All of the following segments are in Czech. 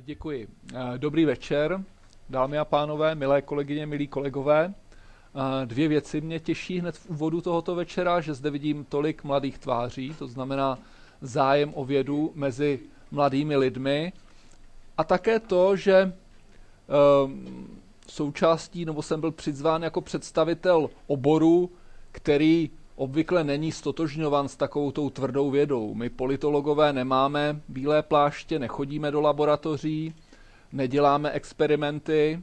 Děkuji. Dobrý večer, dámy a pánové, milé kolegyně, milí kolegové. Dvě věci mě těší hned v úvodu tohoto večera, že zde vidím tolik mladých tváří, to znamená zájem o vědu mezi mladými lidmi a také to, že ehm, součástí, nebo jsem byl přizván jako představitel oboru, který obvykle není stotožňovan s takovou tou tvrdou vědou. My politologové nemáme bílé pláště, nechodíme do laboratoří, neděláme experimenty,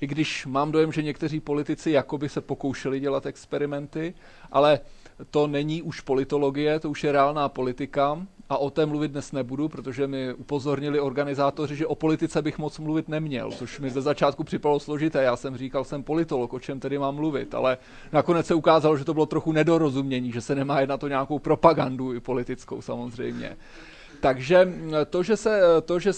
i když mám dojem, že někteří politici jakoby se pokoušeli dělat experimenty, ale to není už politologie, to už je reálná politika a o té mluvit dnes nebudu, protože mi upozornili organizátoři, že o politice bych moc mluvit neměl, což mi ze začátku připadalo složité. Já jsem říkal, jsem politolog, o čem tedy mám mluvit, ale nakonec se ukázalo, že to bylo trochu nedorozumění, že se nemá jednat o nějakou propagandu i politickou samozřejmě. Takže to, že, se, to, že,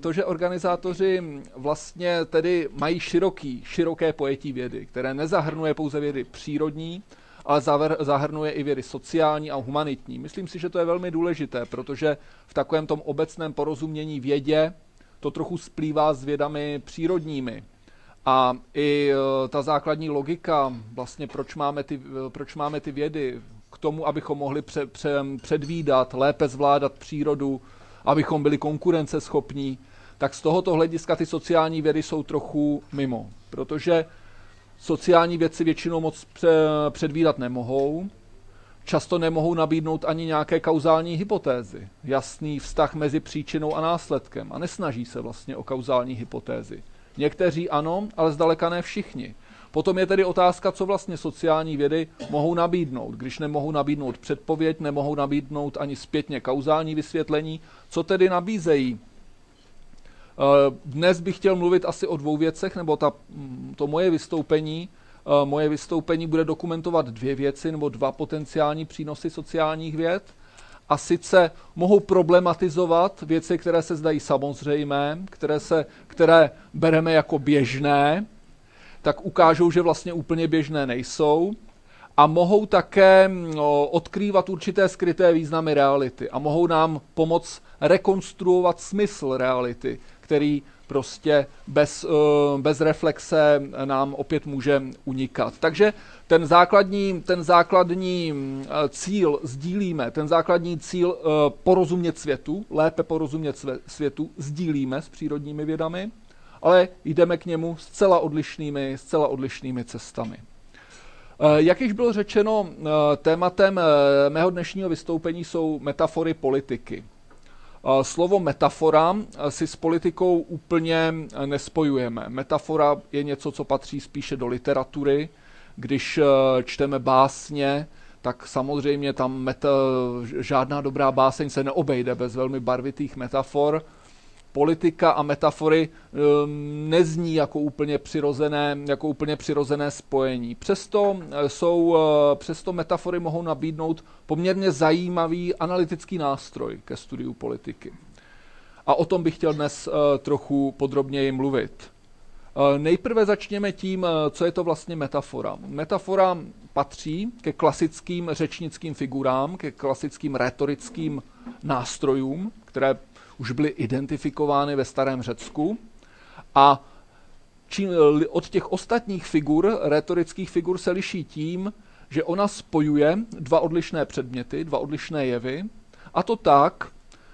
to, že organizátoři vlastně tedy mají široký, široké pojetí vědy, které nezahrnuje pouze vědy přírodní, ale zahrnuje i vědy sociální a humanitní. Myslím si, že to je velmi důležité, protože v takovém tom obecném porozumění vědě to trochu splývá s vědami přírodními. A i e, ta základní logika, vlastně proč máme ty, e, proč máme ty vědy, k tomu, abychom mohli pře, pře, předvídat, lépe zvládat přírodu, abychom byli konkurenceschopní, tak z tohoto hlediska ty sociální vědy jsou trochu mimo. Protože sociální věci většinou moc předvídat nemohou, často nemohou nabídnout ani nějaké kauzální hypotézy, jasný vztah mezi příčinou a následkem a nesnaží se vlastně o kauzální hypotézy. Někteří ano, ale zdaleka ne všichni. Potom je tedy otázka, co vlastně sociální vědy mohou nabídnout. Když nemohou nabídnout předpověď, nemohou nabídnout ani zpětně kauzální vysvětlení, co tedy nabízejí dnes bych chtěl mluvit asi o dvou věcech, nebo ta, mm, to moje vystoupení, eh, moje vystoupení bude dokumentovat dvě věci nebo dva potenciální přínosy sociálních věd. A sice mohou problematizovat věci, které se zdají samozřejmé, které, se, které bereme jako běžné, tak ukážou, že vlastně úplně běžné nejsou. A mohou také mm, odkrývat určité skryté významy reality a mohou nám pomoct rekonstruovat smysl reality, který prostě bez, eh, bez reflexe nám opět může unikat. Takže ten základní, ten základní eh, cíl sdílíme, ten základní cíl eh, porozumět světu, lépe porozumět světu, sdílíme s přírodními vědami, ale jdeme k němu zcela odlišnými, zcela odlišnými cestami. Jak již bylo řečeno, tématem mého dnešního vystoupení jsou metafory politiky. Slovo metafora si s politikou úplně nespojujeme. Metafora je něco, co patří spíše do literatury. Když čteme básně, tak samozřejmě tam meta, žádná dobrá báseň se neobejde bez velmi barvitých metafor politika a metafory ehm, nezní jako úplně přirozené, jako úplně přirozené spojení. Přesto, eh, jsou, eh, přesto metafory mohou nabídnout poměrně zajímavý analytický nástroj ke studiu politiky. A o tom bych chtěl dnes eh, trochu podrobněji mluvit. Nejprve začněme tím, co je to vlastně metafora. Metafora patří ke klasickým řečnickým figurám, ke klasickým retorickým nástrojům, které už byly identifikovány ve starém Řecku a čím, od těch ostatních figur, retorických figur, se liší tím, že ona spojuje dva odlišné předměty, dva odlišné jevy, a to tak,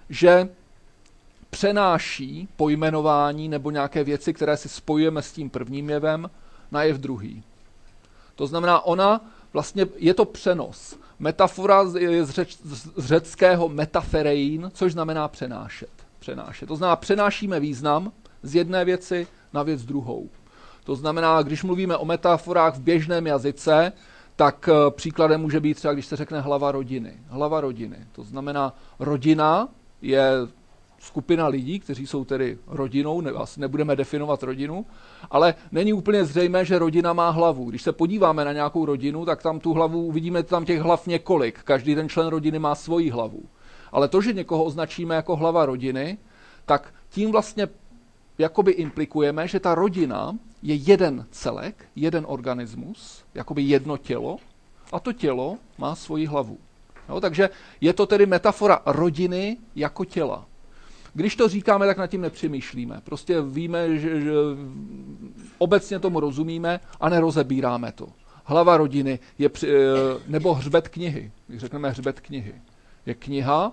že přenáší pojmenování nebo nějaké věci, které si spojujeme s tím prvním jevem, na jev druhý. To znamená, ona vlastně je to přenos. Metafora je z, řeč, z řeckého metaferein, což znamená přenášet. přenášet. To znamená, přenášíme význam z jedné věci na věc druhou. To znamená, když mluvíme o metaforách v běžném jazyce, tak eh, příkladem může být třeba, když se řekne hlava rodiny. Hlava rodiny. To znamená, rodina je skupina lidí, kteří jsou tedy rodinou, ne, asi nebudeme definovat rodinu, ale není úplně zřejmé, že rodina má hlavu. Když se podíváme na nějakou rodinu, tak tam tu hlavu uvidíme tam těch hlav několik. Každý ten člen rodiny má svoji hlavu. Ale to, že někoho označíme jako hlava rodiny, tak tím vlastně jakoby implikujeme, že ta rodina je jeden celek, jeden organismus, jakoby jedno tělo, a to tělo má svoji hlavu. Jo, takže je to tedy metafora rodiny jako těla. Když to říkáme, tak nad tím nepřemýšlíme. Prostě víme, že, že obecně tomu rozumíme a nerozebíráme to. Hlava rodiny je, při, eh, nebo hřbet knihy. Když řekneme hřbet knihy. Je kniha,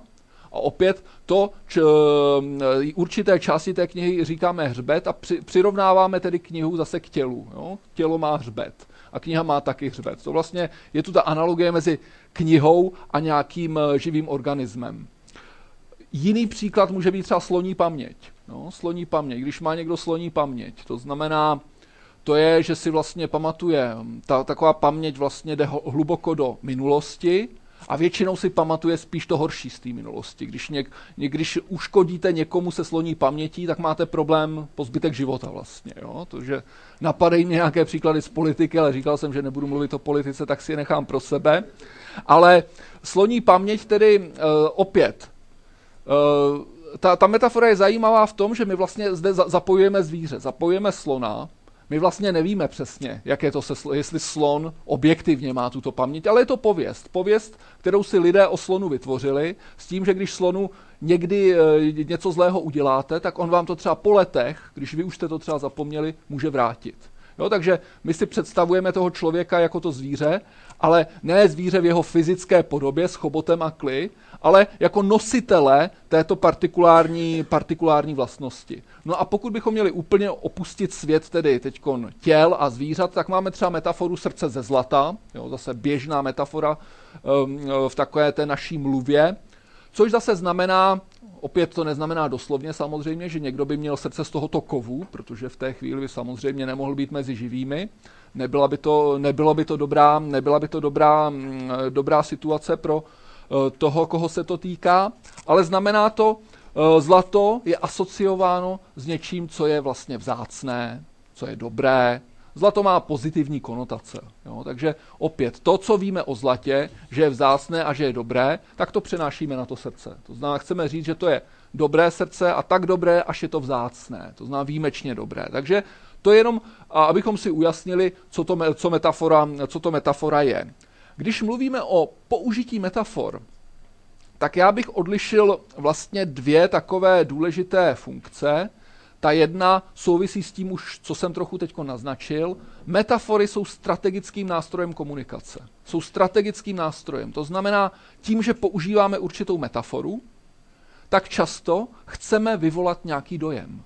a opět to, č, eh, určité části té knihy říkáme hřbet a při, přirovnáváme tedy knihu zase k tělu. Jo? Tělo má hřbet a kniha má taky hřbet. To vlastně je tu ta analogie mezi knihou a nějakým eh, živým organismem. Jiný příklad může být třeba sloní paměť. No, sloní paměť. Když má někdo sloní paměť, to znamená, to je, že si vlastně pamatuje, ta, taková paměť vlastně jde hluboko do minulosti, a většinou si pamatuje spíš to horší z té minulosti. Když, něk, když uškodíte někomu se sloní pamětí, tak máte problém po zbytek života vlastně. Jo? To, že napadají mě nějaké příklady z politiky, ale říkal jsem, že nebudu mluvit o politice, tak si je nechám pro sebe. Ale sloní paměť tedy uh, opět. Uh, ta, ta metafora je zajímavá v tom, že my vlastně zde za, zapojujeme zvíře, zapojujeme slona, my vlastně nevíme přesně, jak je to se, jestli slon objektivně má tuto paměť, ale je to pověst. Pověst, kterou si lidé o slonu vytvořili, s tím, že když slonu někdy e, něco zlého uděláte, tak on vám to třeba po letech, když vy už jste to třeba zapomněli, může vrátit. Jo, takže my si představujeme toho člověka jako to zvíře, ale ne zvíře v jeho fyzické podobě s chobotem a kly, ale jako nositele této partikulární, partikulární vlastnosti. No a pokud bychom měli úplně opustit svět tedy teď těl a zvířat, tak máme třeba metaforu srdce ze zlata, jo, zase běžná metafora um, v takové té naší mluvě, což zase znamená, opět to neznamená doslovně samozřejmě, že někdo by měl srdce z tohoto kovu, protože v té chvíli by samozřejmě nemohl být mezi živými, nebyla by to, nebyla by to dobrá, nebyla by to dobrá, mm, dobrá situace pro toho, koho se to týká, ale znamená to, eh, zlato je asociováno s něčím, co je vlastně vzácné, co je dobré. Zlato má pozitivní konotace. Jo? Takže opět to, co víme o zlatě, že je vzácné a že je dobré, tak to přenášíme na to srdce. To znamená, chceme říct, že to je dobré srdce a tak dobré, až je to vzácné. To znamená výjimečně dobré. Takže to je jenom, abychom si ujasnili, co to, co metafora, co to metafora je. Když mluvíme o použití metafor, tak já bych odlišil vlastně dvě takové důležité funkce. Ta jedna souvisí s tím už, co jsem trochu teď naznačil. Metafory jsou strategickým nástrojem komunikace. Jsou strategickým nástrojem. To znamená, tím, že používáme určitou metaforu, tak často chceme vyvolat nějaký dojem.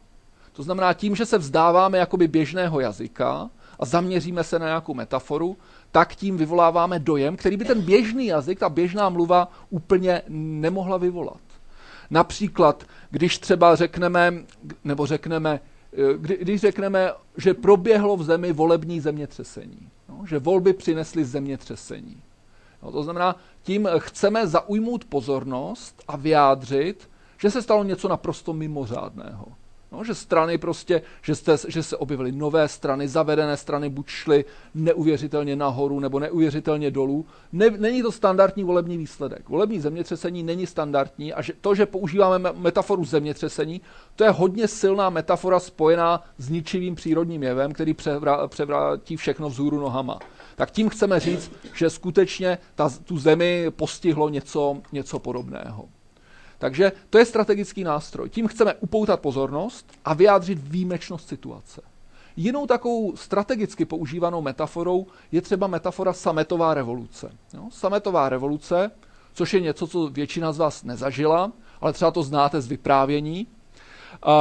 To znamená, tím, že se vzdáváme jakoby běžného jazyka a zaměříme se na nějakou metaforu, tak tím vyvoláváme dojem, který by ten běžný jazyk, ta běžná mluva úplně nemohla vyvolat. Například, když třeba řekneme, nebo řekneme, eh, kdy, když řekneme, že proběhlo v zemi volební zemětřesení, no, že volby přinesly zemětřesení. No, to znamená, tím chceme zaujmout pozornost a vyjádřit, že se stalo něco naprosto mimořádného. No, že strany prostě, že, jste, že se objevily nové strany, zavedené strany buď šly neuvěřitelně nahoru nebo neuvěřitelně dolů. Ne, není to standardní volební výsledek. Volební zemětřesení není standardní a že to, že používáme metaforu zemětřesení, to je hodně silná metafora spojená s ničivým přírodním jevem, který převrá, převrátí všechno vzhůru nohama. Tak tím chceme říct, že skutečně ta, tu zemi postihlo něco, něco podobného. Takže to je strategický nástroj. Tím chceme upoutat pozornost a vyjádřit výjimečnost situace. Jinou takovou strategicky používanou metaforou je třeba metafora sametová revoluce. Jo? Sametová revoluce, což je něco, co většina z vás nezažila, ale třeba to znáte z vyprávění.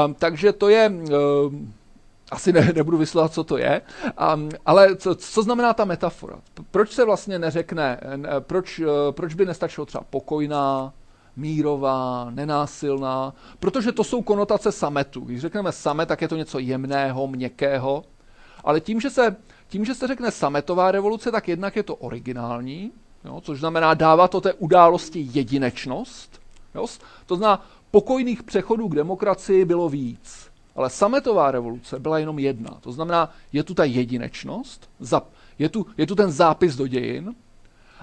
Um, takže to je, um, asi ne, nebudu vysvětlovat, co to je, um, ale co, co znamená ta metafora? Proč se vlastně neřekne, proč, proč by nestačilo třeba pokojná, mírová, nenásilná, protože to jsou konotace sametu. Když řekneme samet, tak je to něco jemného, měkkého, ale tím, že se, tím, že se řekne sametová revoluce, tak jednak je to originální, jo, což znamená dává to té události jedinečnost. Jo, to znamená, pokojných přechodů k demokracii bylo víc. Ale sametová revoluce byla jenom jedna. To znamená, je tu ta jedinečnost, je tu, je tu ten zápis do dějin,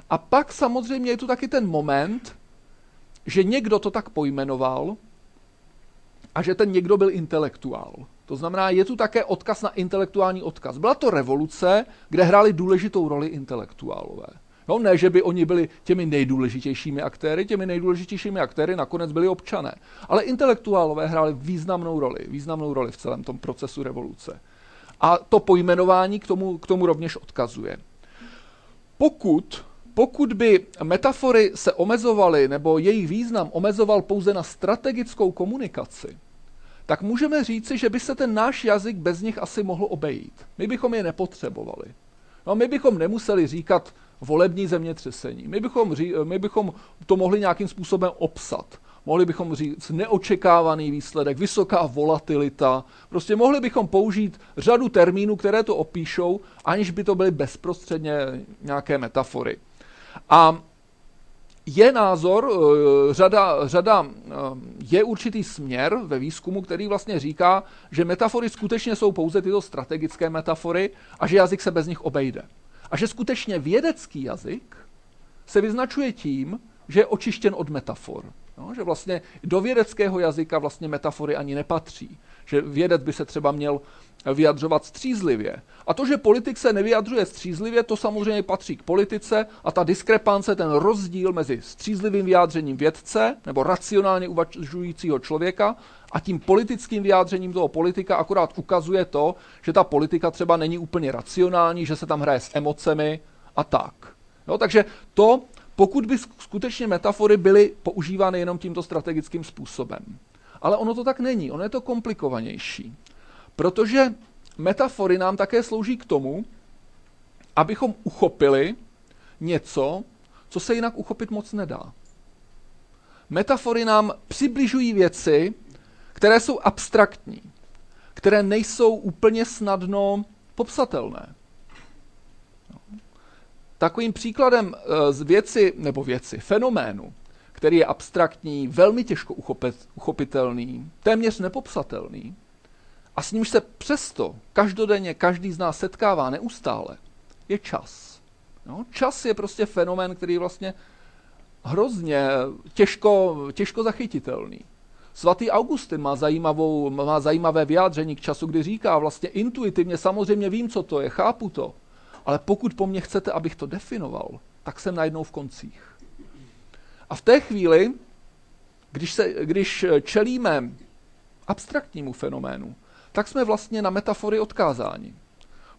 a pak samozřejmě je tu taky ten moment, že někdo to tak pojmenoval a že ten někdo byl intelektuál. To znamená, je tu také odkaz na intelektuální odkaz. Byla to revoluce, kde hráli důležitou roli intelektuálové. No ne, že by oni byli těmi nejdůležitějšími aktéry, těmi nejdůležitějšími aktéry nakonec byli občané. Ale intelektuálové hráli významnou roli, významnou roli v celém tom procesu revoluce. A to pojmenování k tomu, k tomu rovněž odkazuje. Pokud, pokud by metafory se omezovaly, nebo jejich význam omezoval pouze na strategickou komunikaci, tak můžeme říci, že by se ten náš jazyk bez nich asi mohl obejít. My bychom je nepotřebovali. No, my bychom nemuseli říkat volební zemětřesení. My bychom, ří, my bychom to mohli nějakým způsobem obsat. Mohli bychom říct neočekávaný výsledek, vysoká volatilita. Prostě mohli bychom použít řadu termínů, které to opíšou, aniž by to byly bezprostředně nějaké metafory. A je názor, eh, řada, řada, eh, je určitý směr ve výzkumu, který vlastně říká, že metafory skutečně jsou pouze tyto strategické metafory a že jazyk se bez nich obejde. A že skutečně vědecký jazyk se vyznačuje tím, že je očištěn od metafor. No, že vlastně do vědeckého jazyka vlastně metafory ani nepatří. Že vědec by se třeba měl vyjadřovat střízlivě. A to, že politik se nevyjadřuje střízlivě, to samozřejmě patří k politice a ta diskrepance, ten rozdíl mezi střízlivým vyjádřením vědce nebo racionálně uvažujícího člověka a tím politickým vyjádřením toho politika akorát ukazuje to, že ta politika třeba není úplně racionální, že se tam hraje s emocemi a tak. No, takže to, pokud by skutečně metafory byly používány jenom tímto strategickým způsobem. Ale ono to tak není, ono je to komplikovanější. Protože metafory nám také slouží k tomu, abychom uchopili něco, co se jinak uchopit moc nedá. Metafory nám přibližují věci, které jsou abstraktní, které nejsou úplně snadno popsatelné. Takovým příkladem eh, z věci, nebo věci, fenoménu, který je abstraktní, velmi těžko uchopit, uchopitelný, téměř nepopsatelný, a s nímž se přesto každodenně každý z nás setkává neustále, je čas. No, čas je prostě fenomén, který je vlastně hrozně těžko, těžko zachytitelný. Svatý Augustin má, zajímavou, má zajímavé vyjádření k času, kdy říká vlastně intuitivně, samozřejmě vím, co to je, chápu to, ale pokud po mně chcete, abych to definoval, tak jsem najednou v koncích. A v té chvíli, když, se, když čelíme abstraktnímu fenoménu, tak jsme vlastně na metafory odkázáni.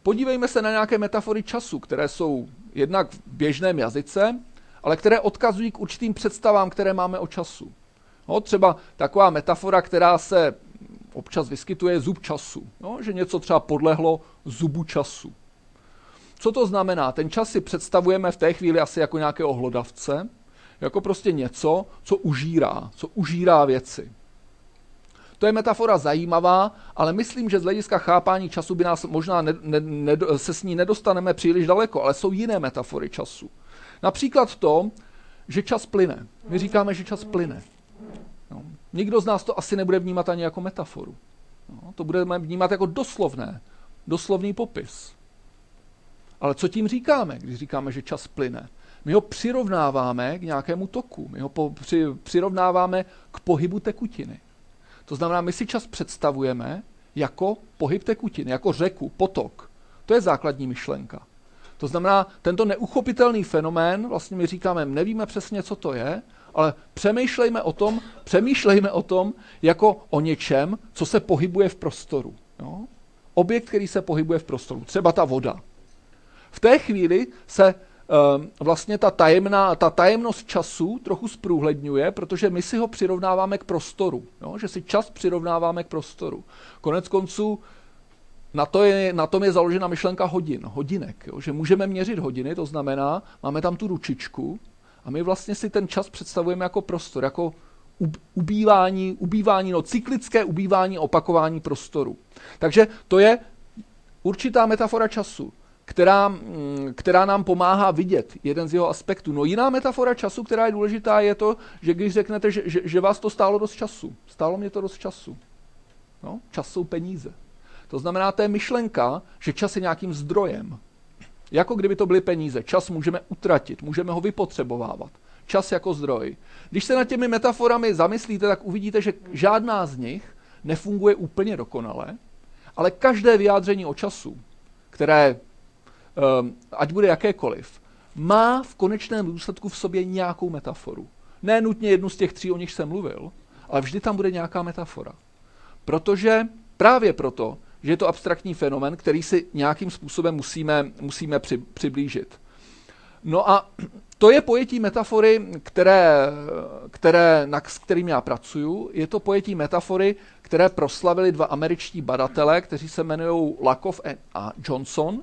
Podívejme se na nějaké metafory času, které jsou jednak v běžném jazyce, ale které odkazují k určitým představám, které máme o času. No, třeba taková metafora, která se občas vyskytuje, je zub času. No, že něco třeba podlehlo zubu času. Co to znamená? Ten čas si představujeme v té chvíli asi jako nějakého hlodavce, jako prostě něco, co užírá, co užírá věci. To je metafora zajímavá, ale myslím, že z hlediska chápání času by nás možná ne, ne, ne, se s ní nedostaneme příliš daleko, ale jsou jiné metafory času. Například to, že čas plyne. My říkáme, že čas plyne. No. Nikdo z nás to asi nebude vnímat ani jako metaforu. No. To budeme vnímat jako doslovné, doslovný popis. Ale co tím říkáme, když říkáme, že čas plyne? My ho přirovnáváme k nějakému toku, my ho po, při, přirovnáváme k pohybu tekutiny. To znamená, my si čas představujeme jako pohyb tekutiny, jako řeku, potok. To je základní myšlenka. To znamená, tento neuchopitelný fenomén, vlastně my říkáme, nevíme přesně, co to je, ale přemýšlejme o tom, přemýšlejme o tom jako o něčem, co se pohybuje v prostoru. Jo? Objekt, který se pohybuje v prostoru, třeba ta voda. V té chvíli se vlastně ta, tajemná, ta tajemnost času trochu zprůhledňuje, protože my si ho přirovnáváme k prostoru. Jo? Že si čas přirovnáváme k prostoru. Konec konců na, to je, na tom je založena myšlenka hodin, hodinek. Jo? Že můžeme měřit hodiny, to znamená, máme tam tu ručičku a my vlastně si ten čas představujeme jako prostor, jako ubývání, ubývání, no cyklické ubývání, opakování prostoru. Takže to je určitá metafora času která, mm, která nám pomáhá vidět jeden z jeho aspektů. No jiná metafora času, která je důležitá, je to, že když řeknete, že, že, že vás to stálo dost času. Stálo mě to dost času. No, čas jsou peníze. To znamená, to je myšlenka, že čas je nějakým zdrojem. Jako kdyby to byly peníze. Čas můžeme utratit, můžeme ho vypotřebovávat. Čas jako zdroj. Když se nad těmi metaforami zamyslíte, tak uvidíte, že žádná z nich nefunguje úplně dokonale, ale každé vyjádření o času, které ať bude jakékoliv, má v konečném důsledku v sobě nějakou metaforu. Ne nutně jednu z těch tří, o nich jsem mluvil, ale vždy tam bude nějaká metafora. Protože právě proto, že je to abstraktní fenomen, který si nějakým způsobem musíme, musíme při, přiblížit. No a to je pojetí metafory, které, které, na, s kterým já pracuju. Je to pojetí metafory, které proslavili dva američtí badatelé, kteří se jmenují Lakoff a Johnson.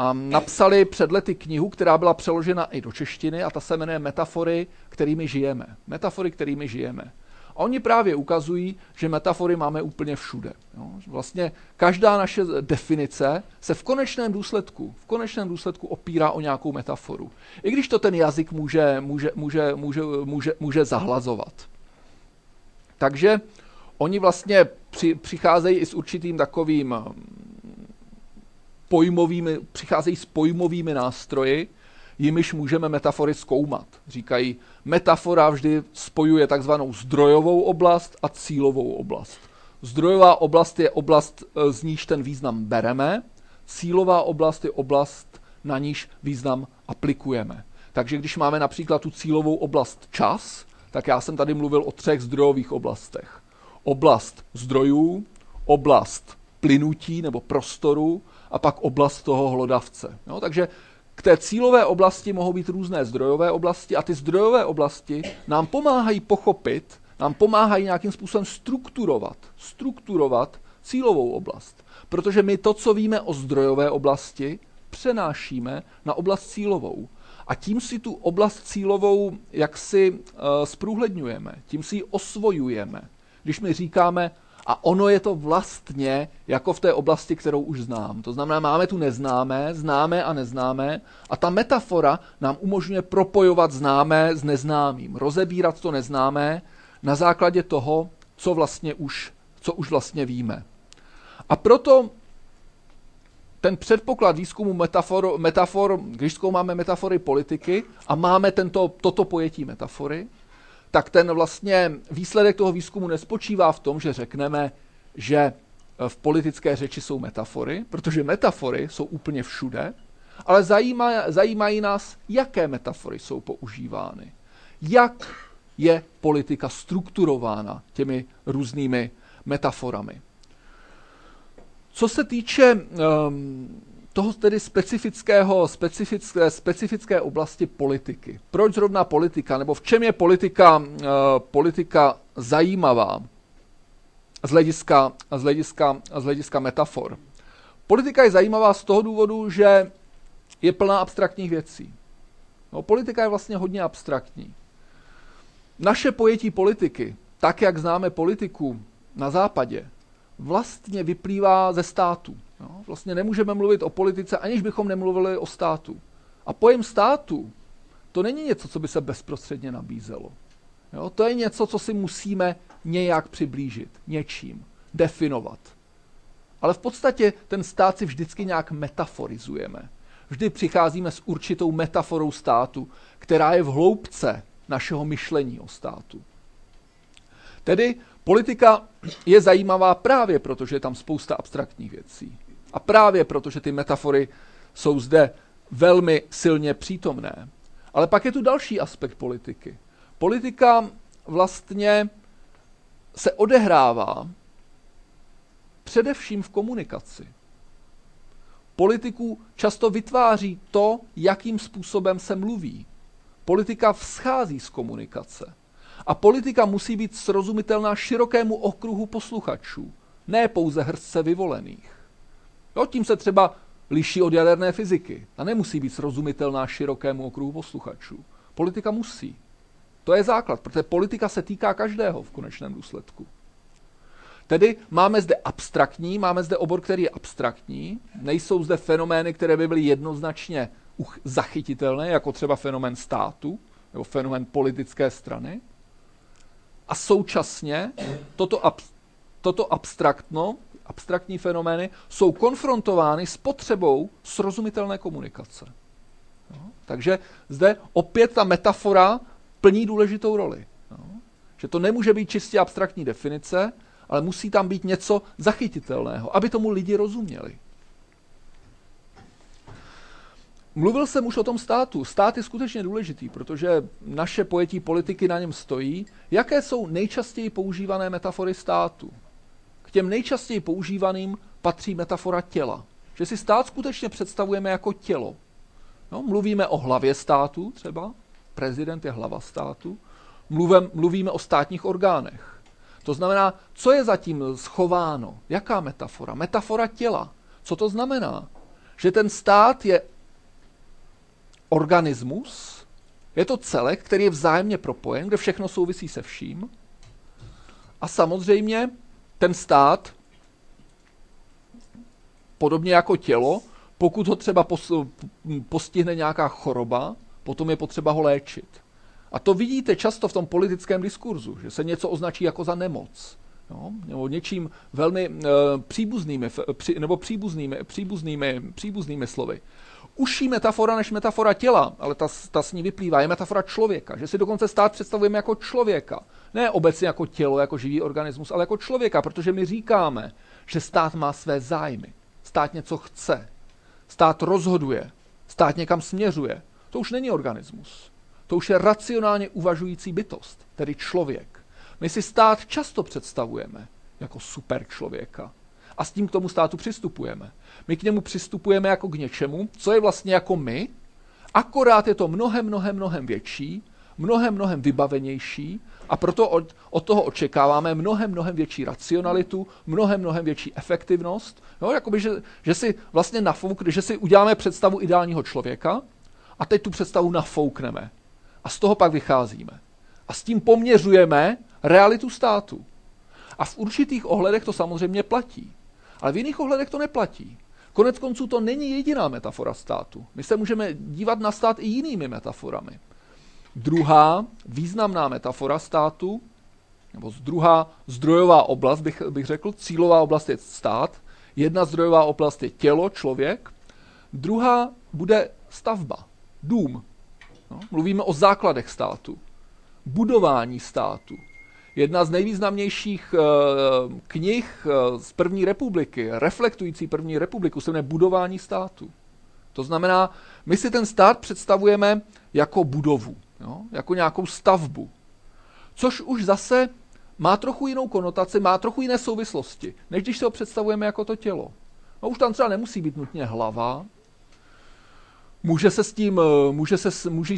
A napsali před lety knihu, která byla přeložena i do češtiny a ta se jmenuje Metafory, kterými žijeme. Metafory, kterými žijeme. A oni právě ukazují, že metafory máme úplně všude. Jo? Vlastně každá naše definice se v konečném důsledku, v konečném důsledku opírá o nějakou metaforu. I když to ten jazyk může, může, může, může, může, může zahlazovat. Takže oni vlastně při, přicházejí i s určitým takovým pojmovými, přicházejí s pojmovými nástroji, jimiž můžeme metafory zkoumat. Říkají, metafora vždy spojuje takzvanou zdrojovou oblast a cílovou oblast. Zdrojová oblast je oblast, e, z níž ten význam bereme, cílová oblast je oblast, na níž význam aplikujeme. Takže když máme například tu cílovou oblast čas, tak já jsem tady mluvil o třech zdrojových oblastech. Oblast zdrojů, oblast plynutí nebo prostoru a pak oblast toho hlodavce. Jo, takže k té cílové oblasti mohou být různé zdrojové oblasti a ty zdrojové oblasti nám pomáhají pochopit, nám pomáhají nějakým způsobem strukturovat, strukturovat cílovou oblast. Protože my to, co víme o zdrojové oblasti, přenášíme na oblast cílovou. A tím si tu oblast cílovou jaksi uh, zprůhledňujeme, tím si ji osvojujeme. Když my říkáme, a ono je to vlastně jako v té oblasti, kterou už znám. To znamená, máme tu neznámé, známé a neznámé a ta metafora nám umožňuje propojovat známé s neznámým, rozebírat to neznámé na základě toho, co vlastně už, co už vlastně víme. A proto ten předpoklad výzkumu metafor, metafor, když zkoumáme metafory politiky a máme tento, toto pojetí metafory, tak ten vlastně výsledek toho výzkumu nespočívá v tom, že řekneme, že eh, v politické řeči jsou metafory, protože metafory jsou úplně všude, ale zajímá, zajímají nás, jaké metafory jsou používány. Jak je politika strukturována těmi různými metaforami. Co se týče um, toho tedy specifického, specifické, specifické oblasti politiky. Proč zrovna politika, nebo v čem je politika, uh, politika zajímavá z hlediska, z, hlediska, z hlediska metafor? Politika je zajímavá z toho důvodu, že je plná abstraktních věcí. No, politika je vlastně hodně abstraktní. Naše pojetí politiky, tak jak známe politiku na západě, vlastně vyplývá ze státu. Jo? Vlastně nemůžeme mluvit o politice, aniž bychom nemluvili o státu. A pojem státu, to není něco, co by se bezprostředně nabízelo. Jo? To je něco, co si musíme nějak přiblížit, něčím, definovat. Ale v podstatě ten stát si vždycky nějak metaforizujeme. Vždy přicházíme s určitou metaforou státu, která je v hloubce našeho myšlení o státu. Tedy politika je zajímavá právě proto, že je tam spousta abstraktních věcí. A právě proto, že ty metafory jsou zde velmi silně přítomné. Ale pak je tu další aspekt politiky. Politika vlastně se odehrává především v komunikaci. Politiku často vytváří to, jakým způsobem se mluví. Politika vzchází z komunikace. A politika musí být srozumitelná širokému okruhu posluchačů, ne pouze hrstce vyvolených. Jo, tím se třeba liší od jaderné fyziky. Ta nemusí být srozumitelná širokému okruhu posluchačů. Politika musí. To je základ, protože politika se týká každého v konečném důsledku. Tedy máme zde abstraktní, máme zde obor, který je abstraktní, nejsou zde fenomény, které by byly jednoznačně zachytitelné, jako třeba fenomén státu nebo fenomén politické strany. A současně toto, ab, toto abstraktno abstraktní fenomény jsou konfrontovány s potřebou srozumitelné komunikace. No, takže zde opět ta metafora plní důležitou roli. No, že to nemůže být čistě abstraktní definice, ale musí tam být něco zachytitelného, aby tomu lidi rozuměli. Mluvil jsem už o tom státu. Stát je skutečně důležitý, protože naše pojetí politiky na něm stojí. Jaké jsou nejčastěji používané metafory státu? K těm nejčastěji používaným patří metafora těla. Že si stát skutečně představujeme jako tělo. No, mluvíme o hlavě státu třeba, prezident je hlava státu, Mluvím, mluvíme o státních orgánech. To znamená, co je zatím schováno? Jaká metafora? Metafora těla. Co to znamená? Že ten stát je organismus, je to celek, který je vzájemně propojen, kde všechno souvisí se vším. A samozřejmě ten stát, podobně jako tělo, pokud ho třeba postihne nějaká choroba, potom je potřeba ho léčit. A to vidíte často v tom politickém diskurzu, že se něco označí jako za nemoc. Jo? Nebo něčím velmi e, příbuznými, při, nebo příbuznými, příbuznými, příbuznými slovy. Užší metafora než metafora těla, ale ta, ta s ní vyplývá, je metafora člověka. Že si dokonce stát představujeme jako člověka. Ne obecně jako tělo, jako živý organismus, ale jako člověka, protože my říkáme, že stát má své zájmy. Stát něco chce. Stát rozhoduje. Stát někam směřuje. To už není organismus. To už je racionálně uvažující bytost, tedy člověk. My si stát často představujeme jako super člověka. A s tím k tomu státu přistupujeme. My k němu přistupujeme jako k něčemu, co je vlastně jako my, akorát je to mnohem, mnohem, mnohem větší, mnohem, mnohem vybavenější a proto od, od toho očekáváme mnohem, mnohem větší racionalitu, mnohem, mnohem větší efektivnost. Jo, jakoby, že, že si vlastně nafouk, že si uděláme představu ideálního člověka a teď tu představu nafoukneme. A z toho pak vycházíme. A s tím poměřujeme realitu státu. A v určitých ohledech to samozřejmě platí. Ale v jiných ohledech to neplatí. Konec konců to není jediná metafora státu. My se můžeme dívat na stát i jinými metaforami. Druhá významná metafora státu, nebo druhá zdrojová oblast, bych, bych řekl, cílová oblast je stát, jedna zdrojová oblast je tělo, člověk, druhá bude stavba, dům, No, mluvíme o základech státu, budování státu. Jedna z nejvýznamnějších uh, knih uh, z první republiky, reflektující první republiku, se jmenuje Budování státu. To znamená, my si ten stát představujeme jako budovu, jo? jako nějakou stavbu. Což už zase má trochu jinou konotaci, má trochu jiné souvislosti, než když se ho představujeme jako to tělo. No už tam třeba nemusí být nutně hlava, Může se s tím, může se, může,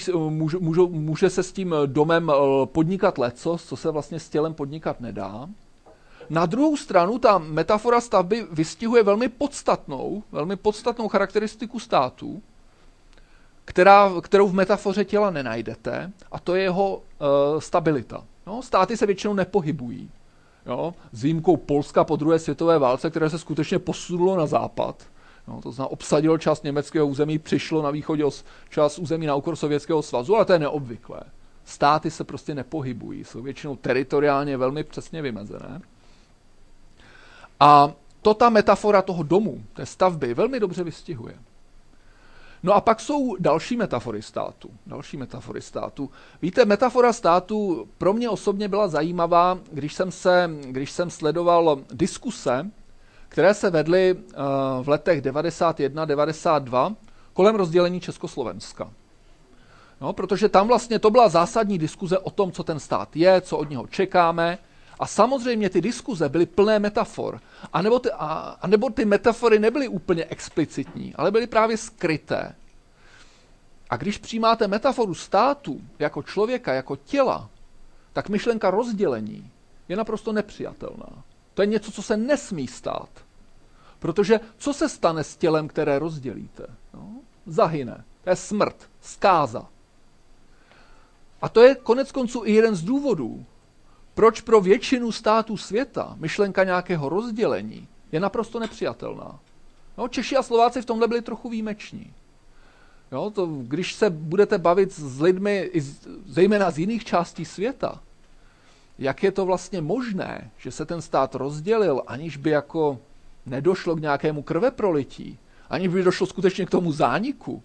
může, může, se s tím domem eh, podnikat lecos, co se vlastně s tělem podnikat nedá. Na druhou stranu ta metafora stavby vystihuje velmi podstatnou, velmi podstatnou charakteristiku státu, která, kterou v metafoře těla nenajdete, a to je jeho uh, stabilita. No, státy se většinou nepohybují. Jo? S výjimkou Polska po druhé světové válce, které se skutečně posunulo na západ, No, to znamená, obsadilo část německého území, přišlo na východě část území na úkor Sovětského svazu, ale to je neobvyklé. Státy se prostě nepohybují, jsou většinou teritoriálně velmi přesně vymezené. A to ta metafora toho domu, té stavby, velmi dobře vystihuje. No a pak jsou další metafory státu. Další metafory státu. Víte, metafora státu pro mě osobně byla zajímavá, když jsem, se, když jsem sledoval diskuse které se vedly eh, v letech 91-92 kolem rozdělení Československa. No, protože tam vlastně to byla zásadní diskuze o tom, co ten stát je, co od něho čekáme. A samozřejmě ty diskuze byly plné metafor. A nebo ty, a, a nebo ty metafory nebyly úplně explicitní, ale byly právě skryté. A když přijímáte metaforu státu jako člověka, jako těla, tak myšlenka rozdělení je naprosto nepřijatelná. To je něco, co se nesmí stát. Protože co se stane s tělem, které rozdělíte? No, zahyne. To je smrt, zkáza. A to je konec konců i jeden z důvodů, proč pro většinu států světa myšlenka nějakého rozdělení je naprosto nepřijatelná. No, Češi a Slováci v tomhle byli trochu výjimeční. Jo, to, když se budete bavit s lidmi, zejména z jiných částí světa, jak je to vlastně možné, že se ten stát rozdělil, aniž by jako nedošlo k nějakému krveprolití, ani by došlo skutečně k tomu zániku,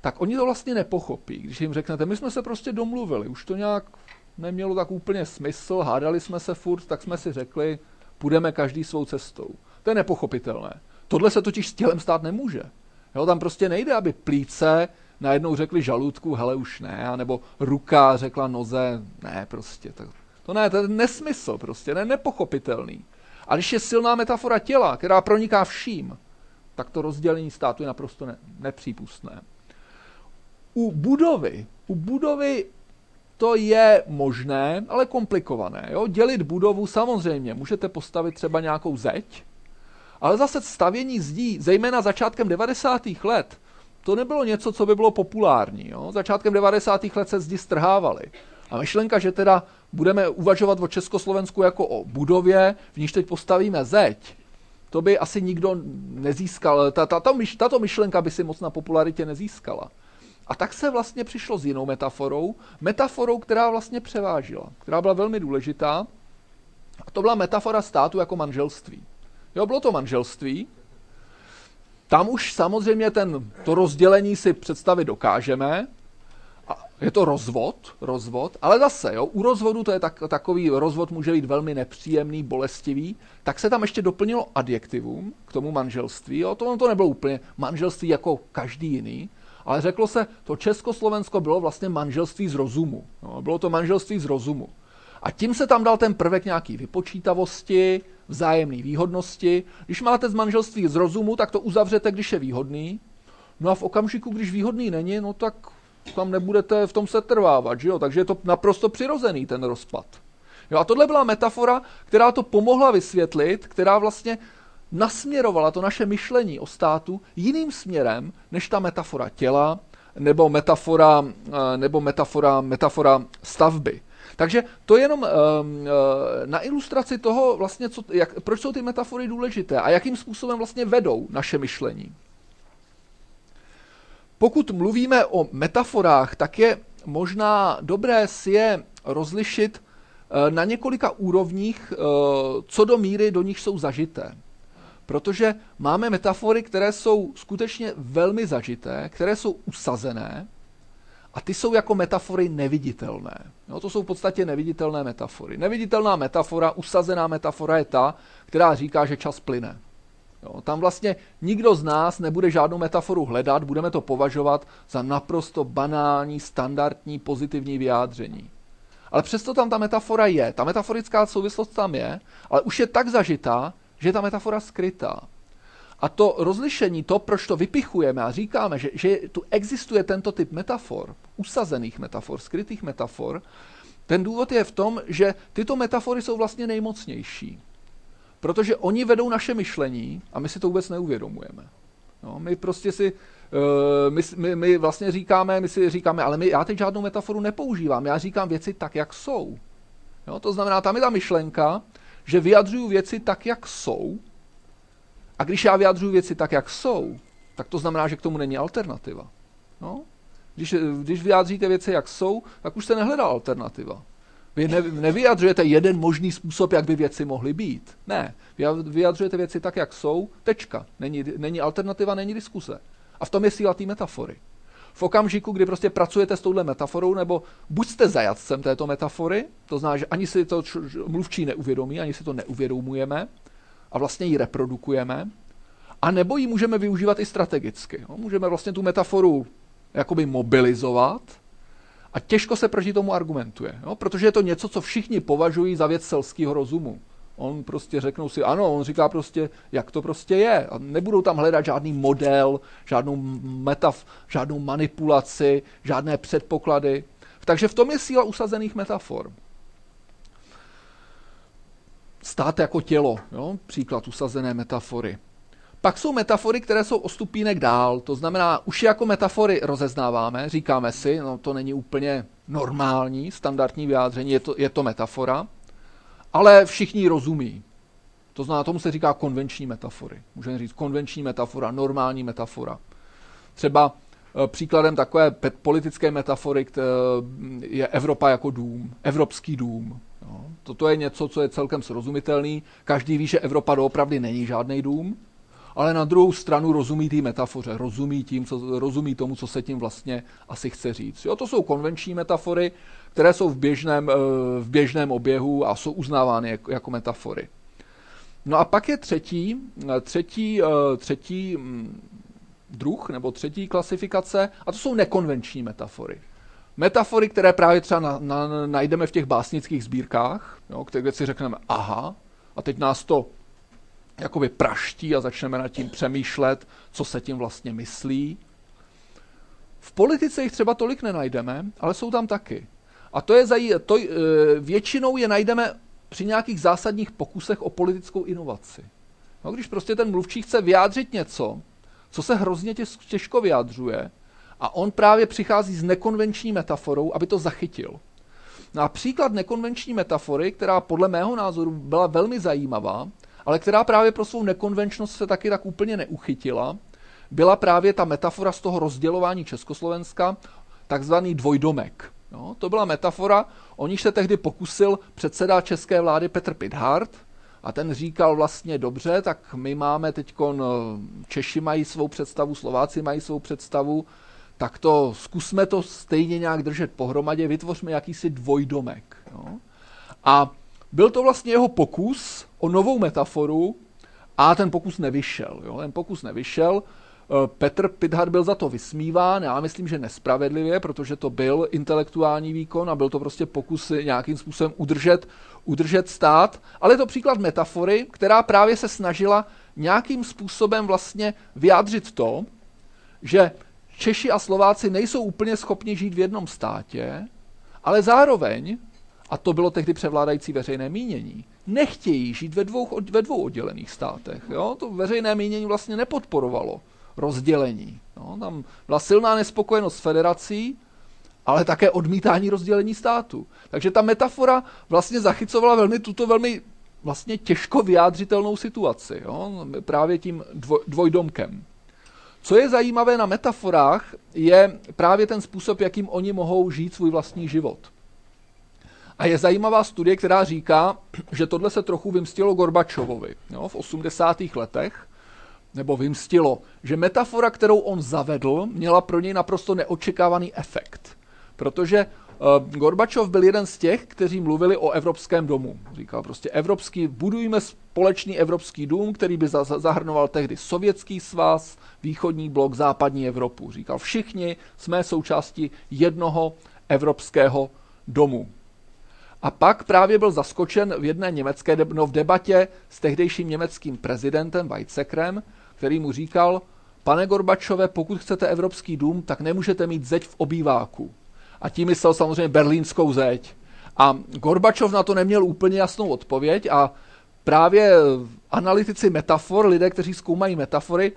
tak oni to vlastně nepochopí. Když jim řeknete, my jsme se prostě domluvili, už to nějak nemělo tak úplně smysl, hádali jsme se furt, tak jsme si řekli, půjdeme každý svou cestou. To je nepochopitelné. Tohle se totiž s tělem stát nemůže. Jo, tam prostě nejde, aby plíce najednou řekli žaludku, hele už ne, nebo ruka řekla noze, ne prostě. To, to ne, to je nesmysl prostě, ne, nepochopitelný. A když je silná metafora těla, která proniká vším, tak to rozdělení státu je naprosto ne, nepřípustné. U budovy, u budovy to je možné, ale komplikované. Jo? Dělit budovu samozřejmě, můžete postavit třeba nějakou zeď, ale zase stavění zdí, zejména začátkem 90. let, to nebylo něco, co by bylo populární. Jo? Začátkem 90. let se zdi strhávaly. A myšlenka, že teda budeme uvažovat o Československu jako o budově, v níž teď postavíme zeď, to by asi nikdo nezískal. Tato, myšlenka by si moc na popularitě nezískala. A tak se vlastně přišlo s jinou metaforou, metaforou, která vlastně převážila, která byla velmi důležitá. A to byla metafora státu jako manželství. Jo, bylo to manželství. Tam už samozřejmě ten, to rozdělení si představit dokážeme. A je to rozvod, rozvod, ale zase, jo, u rozvodu to je tak, takový, rozvod může být velmi nepříjemný, bolestivý, tak se tam ještě doplnilo adjektivum k tomu manželství. Jo, to, to nebylo úplně manželství jako každý jiný, ale řeklo se, to Československo bylo vlastně manželství z rozumu. No, bylo to manželství z rozumu. A tím se tam dal ten prvek nějaký vypočítavosti, vzájemné výhodnosti. Když máte z manželství z rozumu, tak to uzavřete, když je výhodný. No a v okamžiku, když výhodný není, no tak tam nebudete v tom se trvávat, že jo? Takže je to naprosto přirozený ten rozpad. Jo, a tohle byla metafora, která to pomohla vysvětlit, která vlastně nasměrovala to naše myšlení o státu jiným směrem, než ta metafora těla nebo metafora, eh, nebo metafora, metafora stavby. Takže to je jenom uh, uh, na ilustraci toho, vlastně, co, jak, proč jsou ty metafory důležité a jakým způsobem vlastně vedou naše myšlení. Pokud mluvíme o metaforách, tak je možná dobré si je rozlišit na několika úrovních, co do míry do nich jsou zažité. Protože máme metafory, které jsou skutečně velmi zažité, které jsou usazené a ty jsou jako metafory neviditelné. No, to jsou v podstatě neviditelné metafory. Neviditelná metafora, usazená metafora je ta, která říká, že čas plyne. Jo, tam vlastně nikdo z nás nebude žádnou metaforu hledat, budeme to považovat za naprosto banální, standardní, pozitivní vyjádření. Ale přesto tam ta metafora je, ta metaforická souvislost tam je, ale už je tak zažitá, že je ta metafora skrytá. A to rozlišení, to, proč to vypichujeme a říkáme, že, že tu existuje tento typ metafor, usazených metafor, skrytých metafor, ten důvod je v tom, že tyto metafory jsou vlastně nejmocnější. Protože oni vedou naše myšlení a my si to vůbec neuvědomujeme. No, my prostě si, uh, my, my, my vlastně říkáme, my si říkáme, ale my, já teď žádnou metaforu nepoužívám, já říkám věci tak, jak jsou. Jo, to znamená, tam je ta myšlenka, že vyjadřuju věci tak, jak jsou. A když já vyjadřuju věci tak, jak jsou, tak to znamená, že k tomu není alternativa. No? Když, když vyjádříte věci, jak jsou, tak už se nehledá alternativa. Vy ne, nevyjadřujete jeden možný způsob, jak by věci mohly být. Ne, vyjadřujete věci tak, jak jsou, tečka. Není, není alternativa, není diskuse. A v tom je síla té metafory. V okamžiku, kdy prostě pracujete s touhle metaforou, nebo buď jste zajatcem této metafory, to znamená, že ani si to mluvčí neuvědomí, ani si to neuvědomujeme a vlastně ji reprodukujeme, a nebo ji můžeme využívat i strategicky. No, můžeme vlastně tu metaforu jakoby mobilizovat a těžko se proti tomu argumentuje, no, protože je to něco, co všichni považují za věc selského rozumu. On prostě řeknou si, ano, on říká prostě, jak to prostě je. A nebudou tam hledat žádný model, žádnou metaf, žádnou manipulaci, žádné předpoklady. Takže v tom je síla usazených metafor. Stát jako tělo, jo? příklad usazené metafory. Pak jsou metafory, které jsou o stupínek dál, to znamená, už jako metafory rozeznáváme, říkáme si, no to není úplně normální, standardní vyjádření, je to, je to metafora ale všichni rozumí. To znamená, tomu se říká konvenční metafory. Můžeme říct konvenční metafora, normální metafora. Třeba eh, příkladem takové politické metafory je Evropa jako dům, evropský dům. Jo. Toto je něco, co je celkem srozumitelný. Každý ví, že Evropa doopravdy není žádný dům, ale na druhou stranu rozumí té metafoře, rozumí, tím, co, rozumí tomu, co se tím vlastně asi chce říct. Jo, to jsou konvenční metafory, které jsou v běžném, eh, v běžném oběhu a jsou uznávány jako, jako metafory. No a pak je třetí, eh, třetí, eh, třetí mm, druh nebo třetí klasifikace, a to jsou nekonvenční metafory. Metafory, které právě třeba na, na, najdeme v těch básnických sbírkách, jo, kde si řekneme, aha, a teď nás to jakoby praští a začneme nad tím přemýšlet, co se tím vlastně myslí. V politice jich třeba tolik nenajdeme, ale jsou tam taky. A to je zaj- to, e, většinou je najdeme při nějakých zásadních pokusech o politickou inovaci. No, když prostě ten mluvčí chce vyjádřit něco, co se hrozně těžko vyjadřuje, a on právě přichází s nekonvenční metaforou, aby to zachytil. No příklad nekonvenční metafory, která podle mého názoru byla velmi zajímavá, ale která právě pro svou nekonvenčnost se taky tak úplně neuchytila, byla právě ta metafora z toho rozdělování Československa, takzvaný dvojdomek. No, to byla metafora, o níž se tehdy pokusil předseda české vlády Petr Pithart, a ten říkal vlastně dobře, tak my máme teď, Češi mají svou představu, Slováci mají svou představu, tak to zkusme to stejně nějak držet pohromadě, vytvořme jakýsi dvojdomek. Jo? A byl to vlastně jeho pokus o novou metaforu a ten pokus nevyšel. Jo? Ten pokus nevyšel, Eh, Petr Pithard byl za to vysmíván, já myslím, že nespravedlivě, protože to byl intelektuální výkon a byl to prostě pokus nějakým způsobem udržet, udržet stát, ale je to příklad metafory, která právě se snažila nějakým způsobem vlastně vyjádřit to, že Češi a Slováci nejsou úplně schopni žít v jednom státě, ale zároveň, a to bylo tehdy převládající veřejné mínění, nechtějí žít ve dvou, ve dvou oddělených státech. Jo? To veřejné mínění vlastně nepodporovalo rozdělení. No, tam byla silná nespokojenost s federací, ale také odmítání rozdělení státu. Takže ta metafora vlastně zachycovala velmi tuto velmi vlastně těžko vyjádřitelnou situaci, jo? právě tím dvoj, dvojdomkem. Co je zajímavé na metaforách, je právě ten způsob, jakým oni mohou žít svůj vlastní život. A je zajímavá studie, která říká, že tohle se trochu vymstilo Gorbačovovi jo, v 80. letech, nebo vymstilo, že metafora, kterou on zavedl, měla pro něj naprosto neočekávaný efekt. Protože uh, Gorbačov byl jeden z těch, kteří mluvili o Evropském domu. Říkal prostě evropský, budujme společný Evropský dům, který by zahrnoval tehdy Sovětský svaz, východní blok, západní Evropu. Říkal, všichni jsme součástí jednoho evropského domu. A pak právě byl zaskočen v jedné německé, no v debatě s tehdejším německým prezidentem Weizsäckerem, který mu říkal, pane Gorbačové, pokud chcete Evropský dům, tak nemůžete mít zeď v obýváku. A tím myslel samozřejmě berlínskou zeď. A Gorbačov na to neměl úplně jasnou odpověď a právě analytici metafor, lidé, kteří zkoumají metafory,